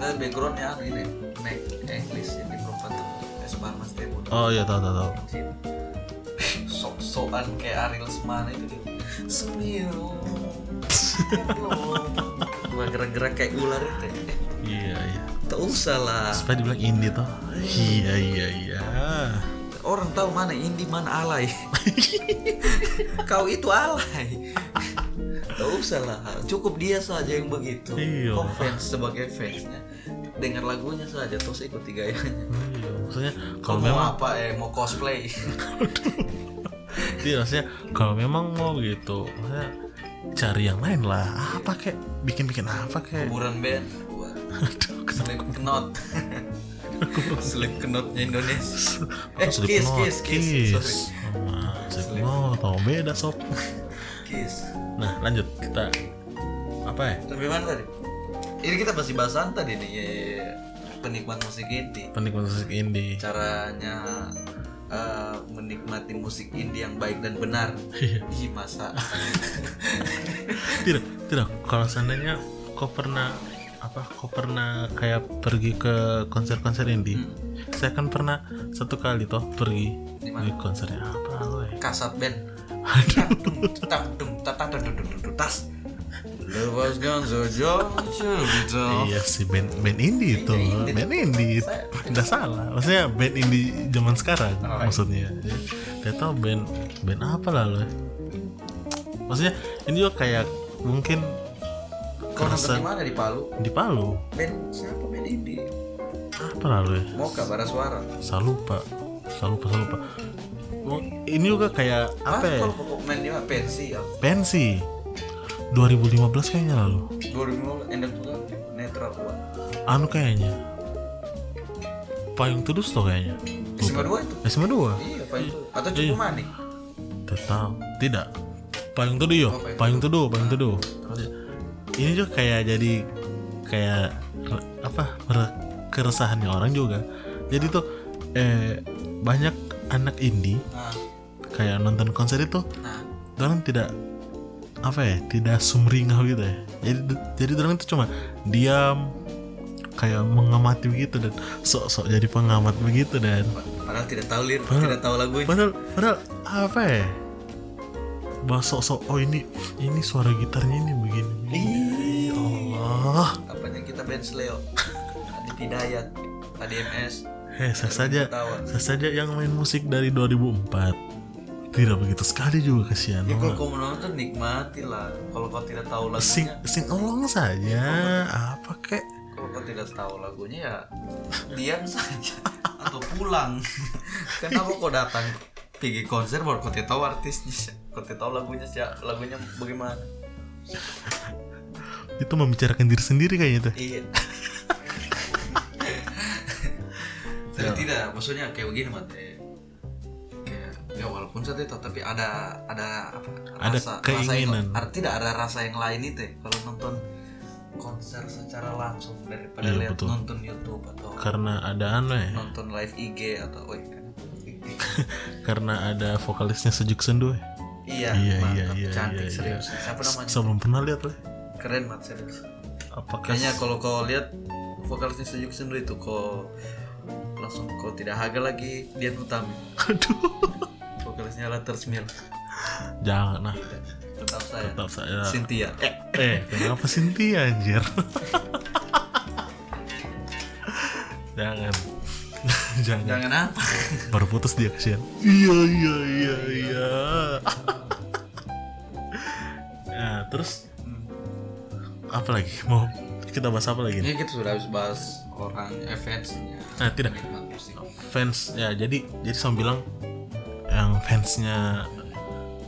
saya backgroundnya anu ini Mac English yang di Perempatan es Parmas Tebo oh iya tahu tahu tahu. Sok-sokan kayak Ariel Semana itu dia Semio Gua gerak-gerak kayak ular itu ya. Iya iya. Tak usah lah. Supaya dibilang indie toh. Iya iya iya. Orang tahu mana indie mana alay. Kau itu alay. Tak usah lah. Cukup dia saja yang begitu. Iya. Kau fans sebagai fansnya. Dengar lagunya saja Terus ikuti gayanya iya maksudnya kalau mau memang apa eh Mau cosplay tidak maksudnya kalau memang mau gitu maksudnya cari yang lain lah. Apa kek? Bikin bikin apa kek? Kuburan band. Aduh slip knot. Slip knotnya Indonesia. Eh Slipknot, kiss kiss kiss. Kiss. Wah, Slipknot, tau beda sob? Kiss. Nah lanjut. Kita apa ya? Sampai mana tadi? Ini kita masih bahasan tadi nih eh, penikmat musik indie. Penikmat musik indie. Caranya eh, menikmati musik indie yang baik dan benar. Iya. Ih masa? Tidak tidak. Kalau seandainya kau pernah apa kau pernah kayak pergi ke konser-konser indie saya kan pernah satu kali toh pergi Di di konsernya apa lo ya kasat band aduh. Tas lepaskan saja cerita iya sih band band indie itu. Indie. band indie. Tidak salah. Maksudnya band indie zaman sekarang Oh, iya. maksudnya. Tidak tahu band band apa lah lo maksudnya ini juga kayak mungkin kau nonton di mana? Di Palu? Di Palu. Band siapa? Band indie? Apa lah lo ya? Mau kabar suara. Saya lupa. Saya lupa saya lupa. Ini juga kayak apa ya? kalau main di pensi ya? Pensi 2015 kayaknya lalu. 2015 endek juga netral gua anu kayaknya. Payung terus tuh kayaknya. SMA 2 itu? SMA 2 iya itu atau cukup manik tetap. Tidak. Payung teduh yo. Oh, payung payung teduh payung teduh ini juga kayak jadi kayak apa re- keresahannya orang juga. Jadi tuh eh banyak anak indie nah kayak nonton konser itu nah orang tidak apa ya tidak sumringah gitu ya. Jadi jadi orang itu cuma diam kayak mengamati begitu dan sok-sok jadi pengamat begitu dan padahal tidak tahu lir. Padahal- tidak tahu lagunya. padahal padahal apa ya? Bahas sok-sok oh ini ini suara gitarnya ini begini, begini. ya Allah. Apanya kita band Sleo Adi Hidayat Adi MS heh saya saja saya saja yang main musik dari 2004 tidak begitu sekali juga kasihan ya kalau kau menonton nikmati lah. Kalau kau tidak tahu sing lagunya. Sing along saja. Apa kek? Kalau kau tidak tahu lagunya ya diam saja. Atau pulang. Kenapa kau datang pergi konser baru kau tidak tahu artisnya kau tidak tahu lagunya siapa lagunya bagaimana. Itu membicarakan diri sendiri kayaknya tuh. Iya. Tapi tidak maksudnya kayak begini mate walaupun saat itu tapi ada ada apa Ada rasa, keinginan. rasa tidak ada rasa yang lain itu ya, kalau nonton konser secara langsung daripada Iya, lihat betul. nonton YouTube atau karena ada anu ya nonton live IG atau oh iya, karena ada vokalisnya sejuk sendu ya. iya, iya mantap, iya iya cantik iya, serius iya. siapa namanya belum pernah lihat lah keren mat serius apakah kayaknya kalau kau lihat vokalisnya sejuk sendu itu kau langsung kau tidak haga lagi Dian Utami aduh vokalisnya Later Smil jangan nah tetap saya. Tetap saya. Cynthia. Eh. Eh kenapa Cynthia anjir? Jangan. Jangan. Jangan apa? Baru putus dia kasihan. Iya iya iya iya. Nah terus? Apa lagi? Mau kita bahas apa lagi? Ini kita sudah habis bahas orang eh, fansnya. Nah tidak. Fans ya jadi jadi saya bilang yang fansnya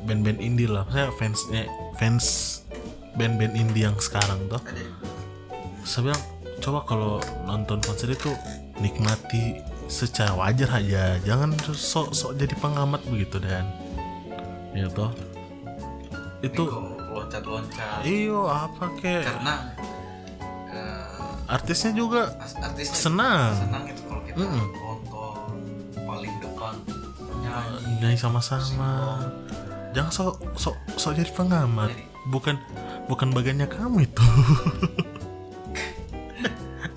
band-band indie lah. Saya fansnya fans band-band indie yang sekarang tuh. Saya bilang coba kalau nonton konser itu nikmati secara wajar aja. Jangan sok sok jadi pengamat begitu dan. Ya toh. Itu loncat loncat iyo apa kek? Karena eh, artisnya juga artisnya senang. senang itu kalau kita Mm-mm. nonton nyanyi sama-sama. Jangan sok sok sok jadi pengamat. Jadi- bukan bukan bagiannya kamu itu.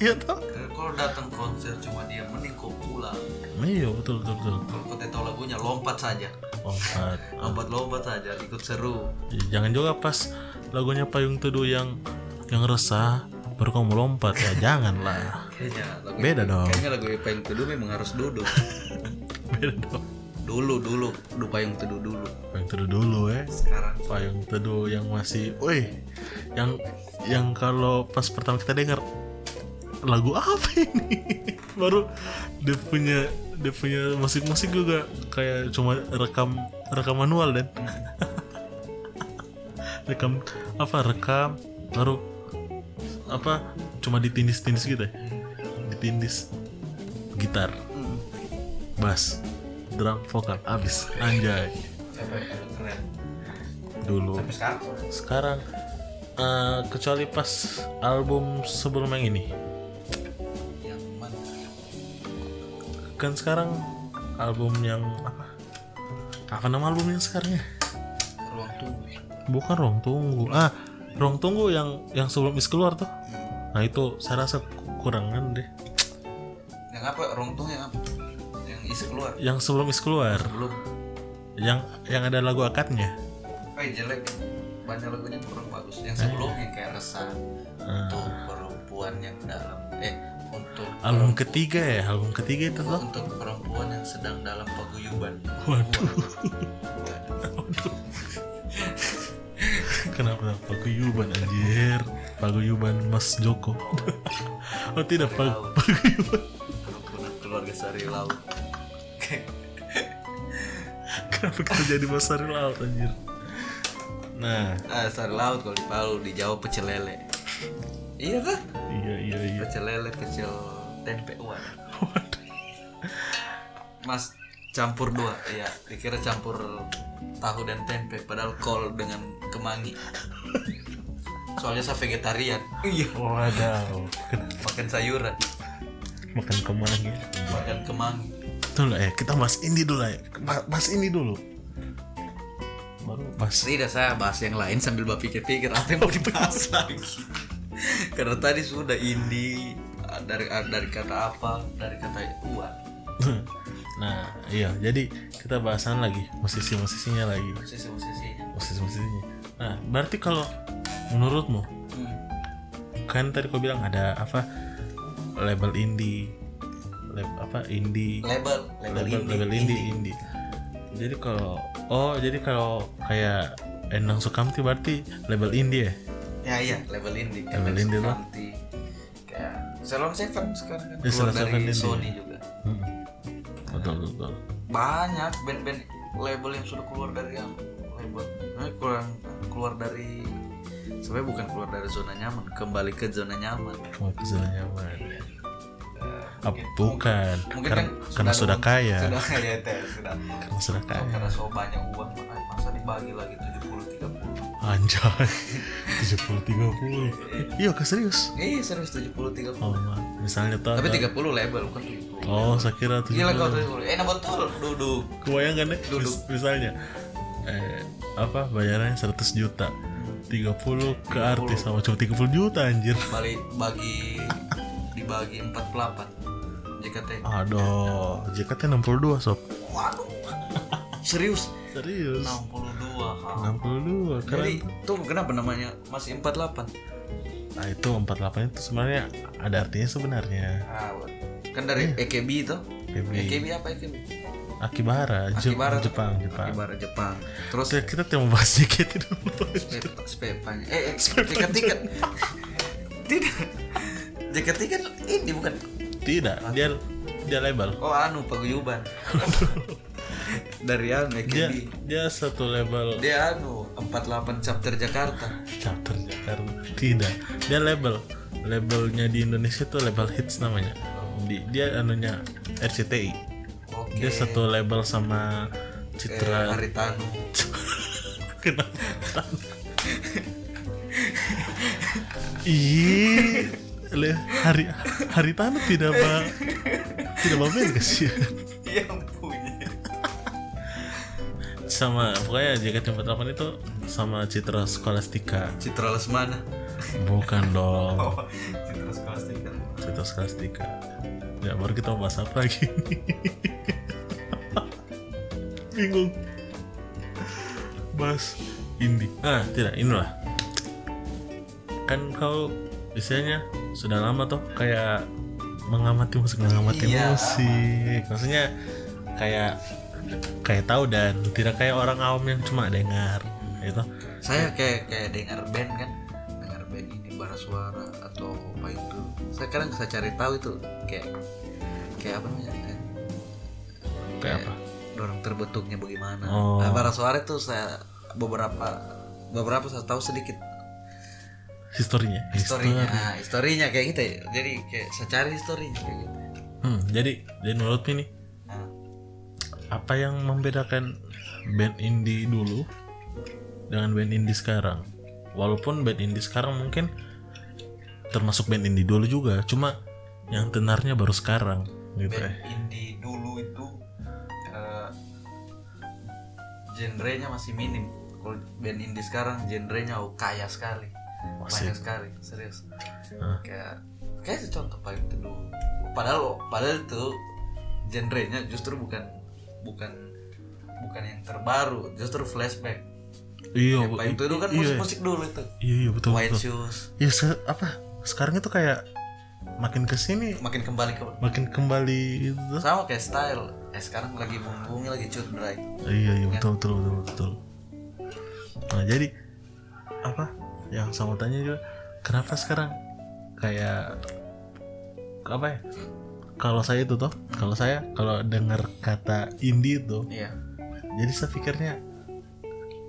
Iya toh? Kalau datang konser cuma dia mending kau pulang. Iya betul betul betul. Kalau kau tahu lagunya lompat saja. Lompat. Lompat lompat saja ikut seru. Jangan juga pas lagunya payung teduh yang yang resah baru kamu lompat. Ya jangan lah kayaknya lagu Beda dong. kayaknya lagu payung teduh memang harus duduk. Beda dong dulu dulu. Dulu payung teduh dulu. Payung teduh dulu ya. Sekarang. Payung teduh yang masih woi. Yang yang kalau pas pertama kita dengar lagu apa ini? Baru dia punya dia punya musik-musik juga. Kayak cuma rekam rekam manual dan rekam apa rekam baru apa cuma ditindis-tindis gitu ya? Ditindis. Gitar. Bass drum vokal abis. Anjay. Dulu. Sekarang eh, kecuali pas album sebelum yang ini. Yang mana? Kan sekarang album yang apa? Apa nama album yang sekarang ya ruang tunggu bukan ruang tunggu. Ah ruang tunggu yang yang sebelum is keluar tuh. Nah itu saya rasa kurangan deh. Yang apa? Ruang tunggu yang apa yang isi keluar. Yang sebelum is keluar? Belum yang yang ada lagu akadnya? Eh jelek. Banyak lagunya kurang bagus. Yang sebelumnya kayak resah untuk perempuan yang dalam eh untuk album ketiga ya? Album ketiga itu tuh? Untuk perempuan yang sedang dalam paguyuban. Waduh. Kenapa paguyuban anjir? Paguyuban Mas Joko. Oh tidak pag paguyuban. Keluarga sari laut kenapa kita jadi Mas Sari Laut anjir? Nah. Ah sari laut kalau di Palu di Jawa pecel lele. Iya kan iya iya iya. Pecel lele pecel tempe waduh. Mas campur dua. Iya dikira campur tahu dan tempe padahal kol dengan kemangi. Soalnya saya vegetarian. Iya. Kenapa makan sayuran. Makan kemangi. Makan kemangi lah ya kita bahas ini dulu ya Ba- bahas ini dulu. Baru bahas. Tidak saya bahas yang lain sambil berpikir-pikir apa yang mau dibahas lagi. Karena tadi sudah indie ah, dari ah, dari kata apa dari kata uang. Nah iya. Jadi kita bahasan lagi musisi-musisinya lagi. Musisi-musisinya. Musisi-musisinya. Nah berarti kalau menurutmu hmm. kan tadi kau bilang ada apa label indie lab, apa indie. Label label, label, indie, label indie, indie. jadi kalau oh jadi kalau kayak Endang Sukamti berarti label indie ya? Ya iya label indie. Label indie loh. Sukamti. kayak Salon Seven sekarang kan. Ya, keluar dari indie. Sony juga. Hmm. betul betul. Banyak band-band label yang sudah keluar dari yang label. Eh, keluar keluar dari sebenarnya bukan keluar dari zona nyaman kembali ke zona nyaman. Cuma ke zona nyaman Ah, bukan. mungkin karena, kan karena sudah ada- kaya. Sudah kaya teh sudah. Karena sudah Oh, kaya. karena so banyak uang makanya masa dibagi lagi 70 30 anjay. 70 30 iya ke serius. Iya serius 70 30 oh ma- misalnya tuh tapi ada- 30 label bukan 70 oh saya kira Gila kau 70 70 Eh betul duduk. Kebayangkan deh Duduk. mis- misalnya eh apa bayarannya 100 juta. 30 ke artis sama cuma 30 juta anjir. Balik bagi dibagi 48 JKT aduh JKT 62 sob. Waduh. Serius? Serius. 62 ha. 62 keren. Jadi tuh kenapa namanya? Masih 48 nah itu 48 itu sebenarnya ada artinya sebenarnya. Ah, kan dari EKB itu? EKB. EKB apa EKB Akibara, Akibara. Jepang Jepang. Akibara Jepang. Terus? Oke, kita tidak mau bahas JKT dulu Spe- spepanya. Eh, eh tiket tiket tidak. JKT kan ini bukan tidak dia dia label. Oh anu paguyuban. Dari anu dia EKB dia satu label. Dia anu 48 chapter Jakarta. Chapter Jakarta tidak. Dia label. Labelnya di Indonesia tuh label hits namanya. Di, dia anunya RCTI oke. Dia satu label sama eh, Citra Haritanu. Kenapa? Ih, le, hari hari tanah tidak ba, tidak bapak kasih yang punya sama pokoknya JKT48 itu sama Citra Scholastika Citra Lesmana? Bukan dong. Oh, Citra Skolastika Citra Scholastika ya baru kita bahas apa lagi? Bingung. Bahas indie ah tidak inilah kan kau istilahnya sudah lama tuh kayak mengamati musik mengamati Iya. musik maksudnya kayak kayak tahu dan tidak kayak orang awam yang cuma dengar gitu saya kayak kayak dengar band kan dengar band ini bara suara atau apa itu saya kadang saya cari tahu itu kayak kayak apa namanya kayak, Kayak apa? dorong terbentuknya bagaimana Oh. nah, bara suara itu saya beberapa beberapa saya tahu sedikit Historinya. historinya Histori. nah, historinya kayak gitu ya jadi kayak saya cari historinya kayak gitu Hmm, jadi jadi menurut ini nah, apa yang membedakan band indie dulu dengan band indie sekarang? Walaupun band indie sekarang mungkin termasuk band indie dulu juga, cuma yang tenarnya baru sekarang gitu band ya. indie dulu itu eh, genrenya masih minim kalau band indie sekarang genrenya oh, kaya sekali. Banyak sekali serius Hah? kayak kayak contoh paling teduh padahal padahal itu genrenya justru bukan bukan bukan yang terbaru justru flashback Iya, Yang paling teduh kan iya, musik musik dulu itu Iya, iya betul white betul. shoes Ya se- apa? Sekarang itu kayak makin ke sini makin kembali ke makin kembali itu. sama kayak style eh sekarang lagi boom lagi cut dry Iya iya betul betul betul betul. Nah jadi apa yang sama tanya juga kenapa sekarang kayak apa ya? Kalau saya itu toh, kalau saya kalau dengar kata indie itu, iya jadi saya pikirnya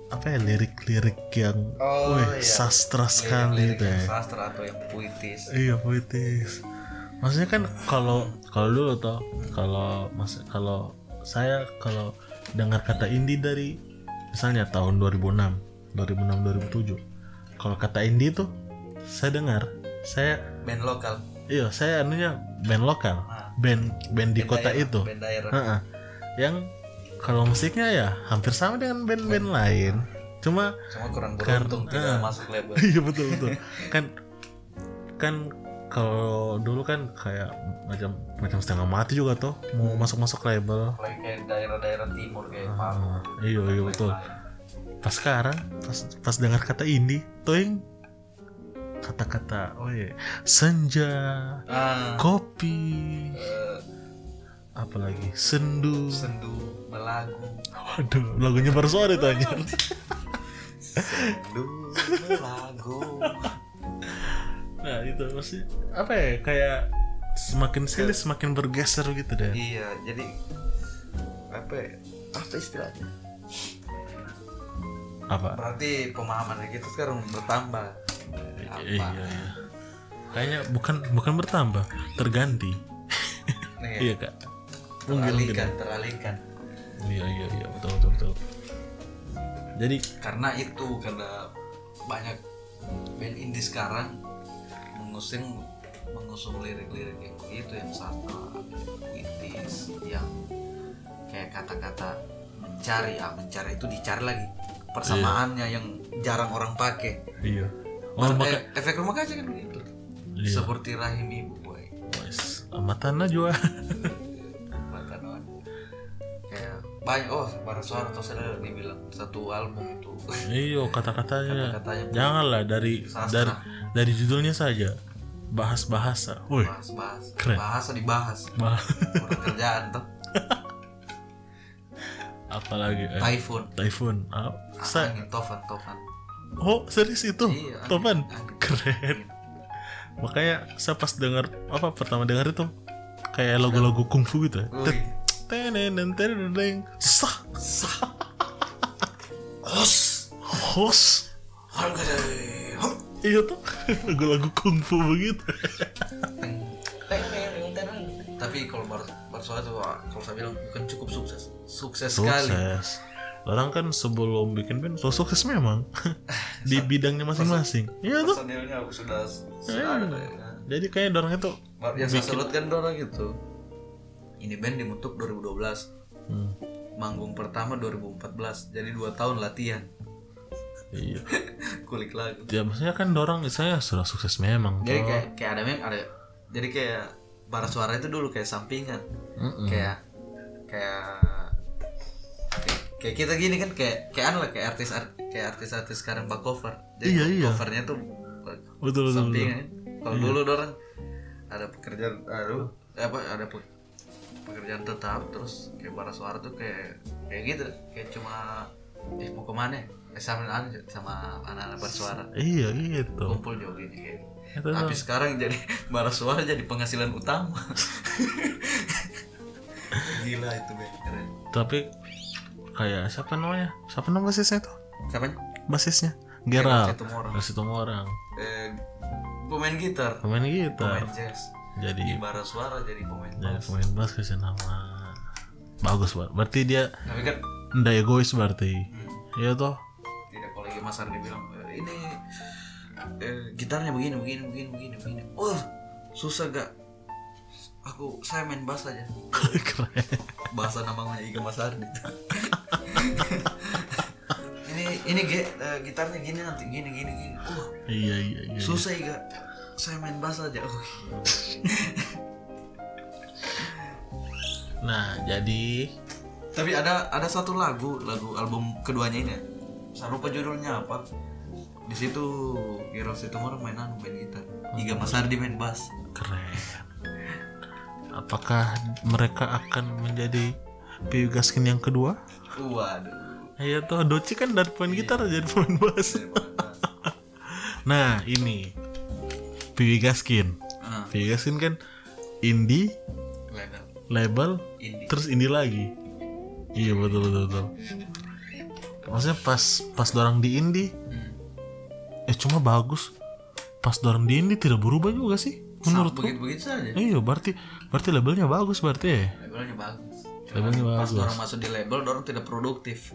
apa ya lirik-lirik yang Oh, wih, iya. sastra sekali Lirik-lirik itu yang ya. sastra atau yang puitis Iya puitis. Maksudnya kan kalau kalau dulu toh kalau mas kalau saya kalau dengar kata indie dari misalnya tahun 2006, 2006 2007. Kalau kata indie tuh saya dengar saya band lokal iya saya anunya band lokal, Ah. band band di Band kota daerah, itu. band daerah. Yang kalau musiknya ya hampir sama dengan band-band lain. Cuma cuma kurang Kan- beruntung ah. tidak masuk label iya betul betul kan kan kalau dulu kan kayak macam macam setengah mati juga tuh mau masuk masuk label kayak daerah-daerah timur kayak Palu Ah, iya iya betul lain-lain. Pas sekarang pas pas dengar kata indie toing. Kata-kata oh iya senja ah. kopi eh, apalagi sendu. Sendu melagu waduh lagunya baru sore anjir. Sendu melagu nah itu masih apa ya kayak semakin sini semakin bergeser gitu deh. Iya jadi apa ya? apa istilahnya apa berarti pemahaman kita sekarang bertambah apa Iya, iya. Kayaknya bukan bukan bertambah, terganti. nih iya kak. Mungkin mungkin. teralihkan teralihkan Iya iya iya betul betul betul. Jadi karena itu karena banyak band indie sekarang mengusung mengusung lirik-lirik yang begitu yang sastra puitis yang kayak kata-kata mencari ah mencari itu dicari lagi persamaannya yang jarang orang pakai iya. Oh Eh, maka efek rumah kaca kan begitu Iya. seperti rahim ibu boy wes amatan juga. Mata doang. kayak banyak oh para suara atau saya dibilang satu album itu iya kata-katanya. Kata-katanya Janganlah dari Sastra. dari dari judulnya saja bahas bahasa. Woi. bahas-bahas Keren. bahasa dibahas Bah orang kerjaan tuh apalagi eh, typhoon typhoon. Ah, sa- angin tofan tofan oh serius itu? Iya, angin- angin. Keren. Makanya saya pas dengar apa pertama dengar itu kayak lagu-lagu kungfu gitu. ya. Tet, Wih. tenenen, tenenen, sah, sah hos hos. Iya tuh lagu-lagu kungfu begitu. Tapi kalau baru baru soal itu wah, kalau saya bilang bukan cukup sukses sukses sekali Sukses. Orang kan sebelum bikin band so sukses memang di bidangnya masing-masing. Iya tuh. personilnya sudah sudah Iya. ada ya. Jadi kayak orang itu yang saya salutkan orang gitu ini band dibentuk 2012 hmm, manggung pertama 2014 jadi dua tahun latihan iya. kulik lagu Ya maksudnya kan orang saya sudah sukses memang. jadi toh. kayak kayak ada mem ada jadi kayak para suara itu dulu kayak sampingan. Mm-mm. kayak kayak kayak kita gini kan kayak kayak anu lah kayak artis art- kayak artis-artis sekarang bak cover jadi Iya, iya. covernya tuh betul sampingan. kalau dulu orang ada pekerjaan aduh apa ada pe- pekerjaan tetap terus kayak para suara tuh kayak kayak gitu. Kayak cuma eh mau ke mana? Eh, sama sama anak-anak bersuara. Iya gitu. Kumpul juga gini kayak itu tapi sekarang jadi bersuara jadi penghasilan utama. Gila itu be. Keren. Tapi kayak siapa namanya? Siapa nama basisnya itu? Siapa? Basisnya? Gerald. Satu orang eh, pemain gitar. Pemain gitar. Pemain jazz. Di jadi bara suara jadi pemain jadi bass. pemain bass kasih nama. Bagus banget berarti dia tapi kan ndak egois berarti. Iya toh. Tidak kalau lagi Mas Ardi bilang "Eh, ini eh, gitarnya begini begini begini begini begini. Wah susah gak? Aku saya main bass aja. Keren. Bahasa namanya Iga Mas Ardi. Ini ini ge, eh, gitarnya gini nanti gini gini gini. Uh iya iya iya susah Iga. Saya main bass aja. Uh. nah jadi tapi ada ada satu lagu lagu album keduanya ini. Ya. saya lupa judulnya apa di situ Heroes itu orang main anu main gitar. Iga Mas Ardi main bass. Keren. Apakah mereka akan menjadi Piu Gaskin yang kedua? Waduh. Iya toh Doci kan dari pemain gitar jadi pemain bass. Nah ini. Piu Gaskin. Ah. Piu Gaskin kan indie label indie. terus indie lagi. Iya betul betul betul. Maksudnya pas pas dorang di indie. Eh cuma bagus. Pas dorang di indie tidak berubah juga sih menurutku. begitu begitu saja. Iya berarti berarti labelnya bagus berarti ya? Labelnya bagus. Cuma Labelnya pas bagus. orang masuk di label orang tidak produktif.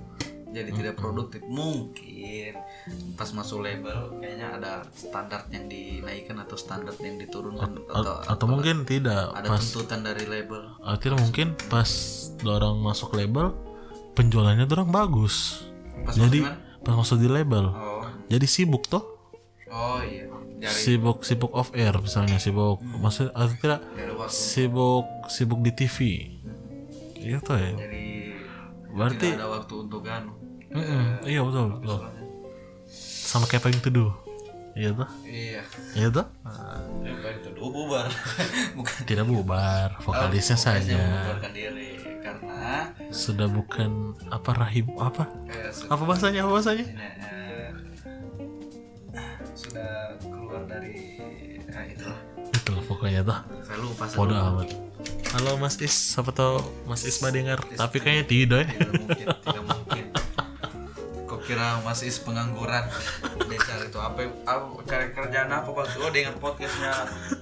Jadi tidak produktif. Mungkin pas masuk label kayaknya ada standar yang dinaikkan atau standar yang diturunkan A- atau, atau mungkin tidak ada pas tuntutan dari label. Akhirnya mungkin pas dorang masuk label penjualannya dorang bagus. Pas jadi pas masuk di label. Oh jadi sibuk toh? Oh iya. Dari sibuk sibuk off air misalnya sibuk. Maksudnya atau tidak waktu. sibuk sibuk di TV iya toh ya? Jadi berarti ada waktu untuk anu. Mm-mm, iya betul betul. sama kayak paling teduh iya toh? Iya. Iya toh? Yang paling itu bubar. Bukan. Tidak bubar vokalisnya Vokalisnya saja. diri karena sudah bukan apa rahim apa? Eh, apa bahasanya apa bahasanya? Ini, eh, sudah keluar dari nah, itulah. Itu pokoknya toh. Saya lupa lupa. amat. Halo Mas Is, siapa tahu Mas Is mah dengar, tapi kayaknya tidak ya. tidak mungkin tidak mungkin. Kok kira Mas Is pengangguran? Dia cari itu apa, apa cari kerjaan apa bang? Oh dengar podcastnya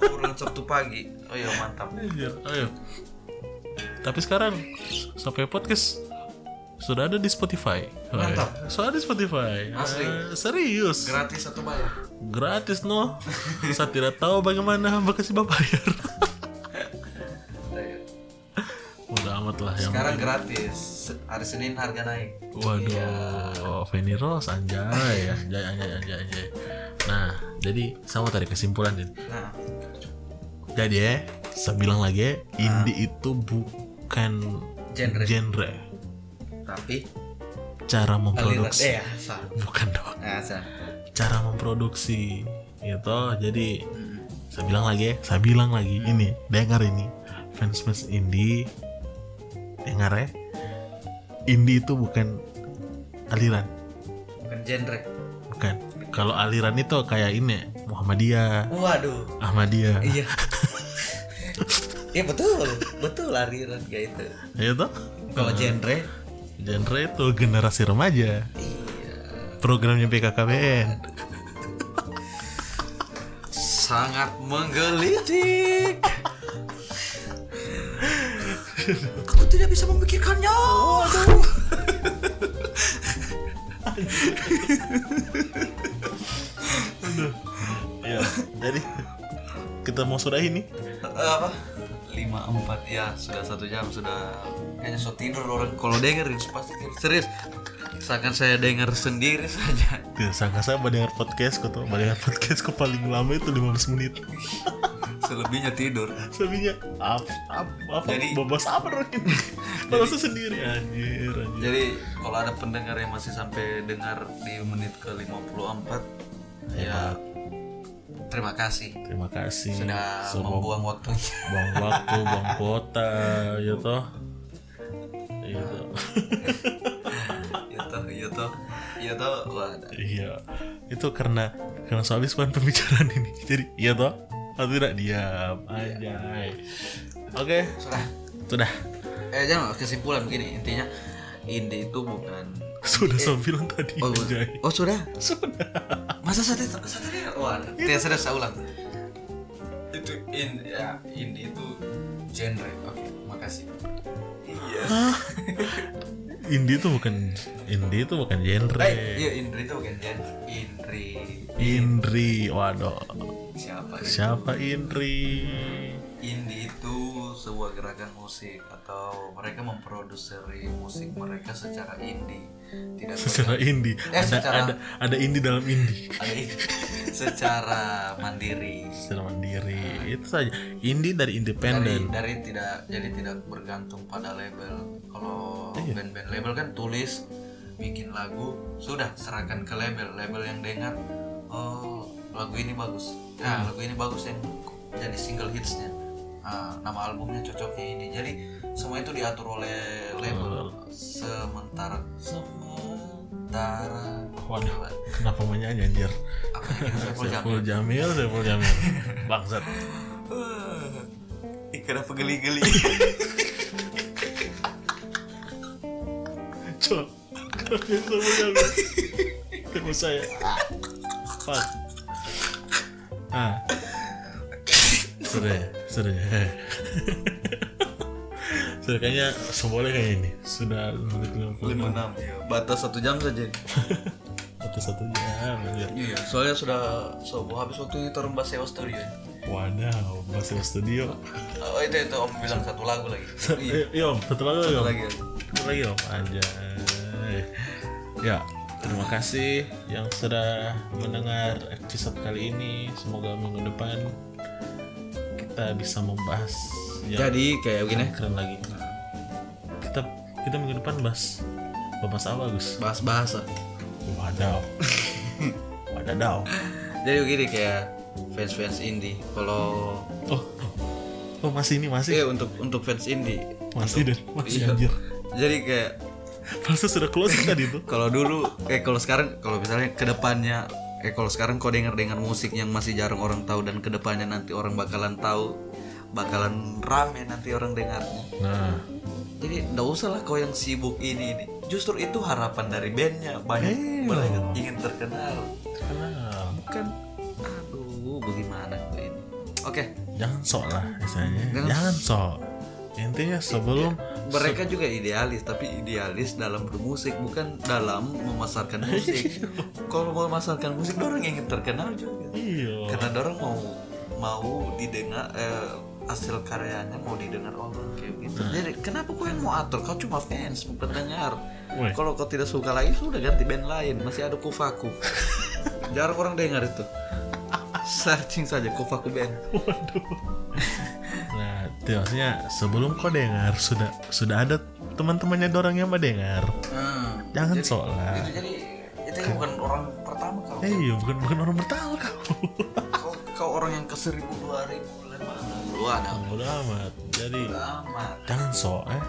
kurun Sabtu pagi. Oh iya mantap. Anjir, Ayo. Tapi sekarang sampai podcast sudah ada di Spotify. Mantap. Sudah ada di Spotify. Asli. Eh, serius. gratis atau bayar Gratis no. Saya tidak tahu bagaimana hamba kasih bayar. Udah amat lah yang sekarang gratis hari Senin harga naik Waduh, Feni Rose anjay, anjay, anjay, anjay, anjay. Nah, jadi sama tadi kesimpulan ini. nah Jadi ya, saya bilang lagi ya, indie itu bukan Genre. genre, tapi cara aliran memproduksi. sah Bukan dong, nah, sah cara memproduksi. Gitu. Jadi saya bilang lagi ya, saya bilang lagi ini, dengar ini, fans fans indie, dengar ya. Indie itu bukan aliran, bukan genre bukan. Kalau aliran itu kayak ini, Muhammadiyah, waduh Ahmadiyah. iya iya betul betul aliran kayak itu Ya toh? kalau genre Genre itu generasi remaja. iya Programnya BKKBN. sangat menggelitik kamu tidak bisa memikirkannya Waduh. Ya, jadi kita mau sudah ini. apa lima empat ya sudah satu jam sudah kayaknya so tidur orang kalau dengerin pasti tidur. serius seakan saya dengar sendiri saja Ya, sangka saya mendengar podcast kok tuh, mendengar podcast kok paling lama itu 15 menit. selebihnya tidur Selebihnya apa apa, apa Jadi- bahas apa ini? Bahas sendiri anjir, anjir. jadi kalau ada pendengar yang masih sampai dengar di menit ke 54 ya terima kasih. Terima kasih. Sudah sudah membuang waktunya. buang waktu, buang kuota, ya toh. Iya toh. ya toh ya toh. Iya toh Iya, itu karena karena soalnya bahan pembicaraan ini. Jadi iya toh, atau tidak diam. Aja. Oke, sudah. Sudah. Eh jangan kesimpulan begini. Intinya indie itu bukan sudah saya bilang tadi oh, oh sudah? Sudah. Masa satu satu wah tidak sudah saya ulang itu in ya indie itu genre oke makasih iya Indie itu bukan indie itu bukan genre. eh iya indie itu bukan genre indie Indri, waduh. siapa ini? Siapa Indri? Indie itu sebuah gerakan musik atau mereka memproduseri musik mereka secara indie tidak Secara indie. Eh, ada secara- ada ada indie dalam indie. ada indie secara mandiri Secara mandiri. Itu saja. Indie dari dari independen. dari tidak jadi tidak bergantung pada label kalau Iya. band-band label kan tulis bikin lagu sudah serahkan ke label label yang dengar oh lagu ini bagus nah Hmm. lagu ini bagus yang jadi single hitsnya Ah, nama albumnya cocoknya ini jadi semua itu diatur oleh label sementara sementara Waduh, kenapa menyanyi anjir? Saiful Jamil Saiful Jamil. Bangsat. Ih, kenapa geli-geli Cok. Saiful Jamil? Saya. Fuck. Ah. Sudah, ya, sudah. ya. sudah kayaknya seboleh kayak ini. Sudah menit 56. 56 ya. batas satu jam saja Satu satu jam anjir. iya soalnya sudah so habis waktu itu bahas sewa studio Wadaw, masih studio. oh itu itu om bilang satu lagu lagi iya Iya, Om, satu lagi Om. lagi Satu lagi Om, anjay. Ya, terima kasih yang sudah mendengar episode kali ini. Semoga minggu depan kita bisa membahas jadi kayak begini keren lagi. Kita kita minggu depan bahas bahas apa Gus? bahas bahasa Wadaw. Wadaw. jadi begini kayak fans fans indie kalau Oh, oh masih ini masih eh untuk untuk fans indie masih deh masih Iya. anjir. jadi kayak Palsu sudah closing tadi tuh. kalau dulu eh kalau sekarang kalau misalnya ke depannya eh kalau sekarang kau dengar dengar musik yang masih jarang orang tahu dan ke depannya nanti orang bakalan tahu bakalan rame nanti orang dengarnya Nah, jadi nggak usah lah kau yang sibuk ini ini. Justru itu harapan dari bandnya. Banyak Iya. banyak ingin terkenal. Kenal. bukan aduh bagaimana kau ini? Oke. Jangan sok lah misalnya. Jangan- jangan sok intinya sebelum mereka juga idealis tapi idealis dalam bermusik bukan dalam memasarkan musik. Kalau mau memasarkan musik orang ingin terkenal juga. Iya. Karena dorong mau mau didengar eh, hasil karyanya mau didengar orang kayak gitu. Jadi kenapa kau yang mau atur? Kau cuma fans pendengar. Weh. kalau kau tidak suka lagi sudah ganti band lain. Masih ada kufaku jarang orang dengar itu. Searching saja kufaku band. Nah itu maksudnya sebelum kau dengar sudah sudah ada teman-temannya dorang yang mendengar Hmm, jangan jadi- lah itu jadi itu yang bukan orang pertama kau eh iya bukan bukan orang pertama kau kau, kau orang yang ke seribu dua ribu lima lu ada. Udah amat. Jadi amat. jangan sok eh.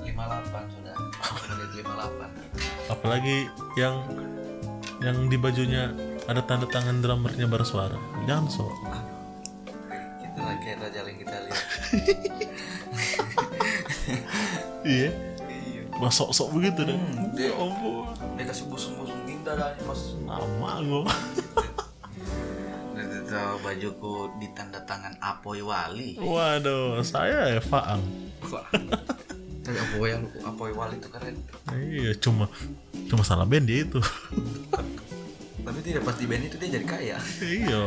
Lima delapan sudah. Menit lima delapan. Apalagi yang yang di bajunya ada tanda tangan drummernya bersuara. Jangan sok. Lagi kayak raja yang kita lihat. Iya. Iya. Wah, sok-sok begitu deh. Hmm, dia- ya ampun. dia kasih busung-busung indah dah mas. Nama gua. Dia tahu bajuku ditanda tangan Apoy Wali. Waduh saya Faang Wah. tapi Apoy Apoy Wali itu keren. Iya, cuma cuma salah band dia itu. tidak pas di band itu dia jadi kaya iya,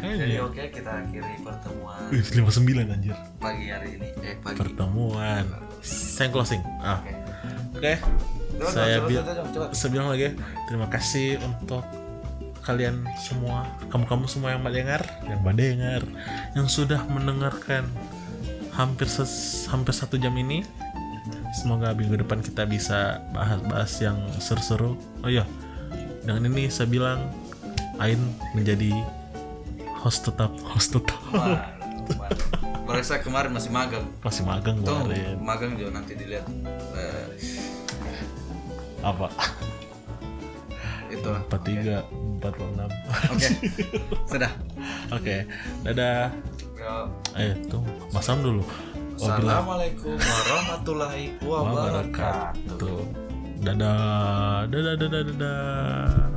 jadi makanya. oke kita akhiri pertemuan Wih, 59 anjir. pagi hari ini eh pagi Pertemuan. Saya closing. Ah, oke oke. Coba, Saya coba, bi- coba, coba, coba. saya bilang lagi, terima kasih untuk kalian semua, kamu-kamu semua yang mendengar, yang mendengar, yang sudah mendengarkan hampir ses- hampir satu jam ini. Semoga minggu depan kita bisa bahas-bahas yang seru-seru. Oh iya, dengan ini saya bilang Ain menjadi host tetap, host tetap. Mereka kemarin masih magang. Masih magang Tuh, kemarin. magang juga nanti dilihat. Eh, Apa? Betul. 43 46 Oke. Sudah. oke dadah Ya. eh tuh masam dulu Assalamualaikum warahmatullahi wabarakatuh dadah. Dadah dadah dadah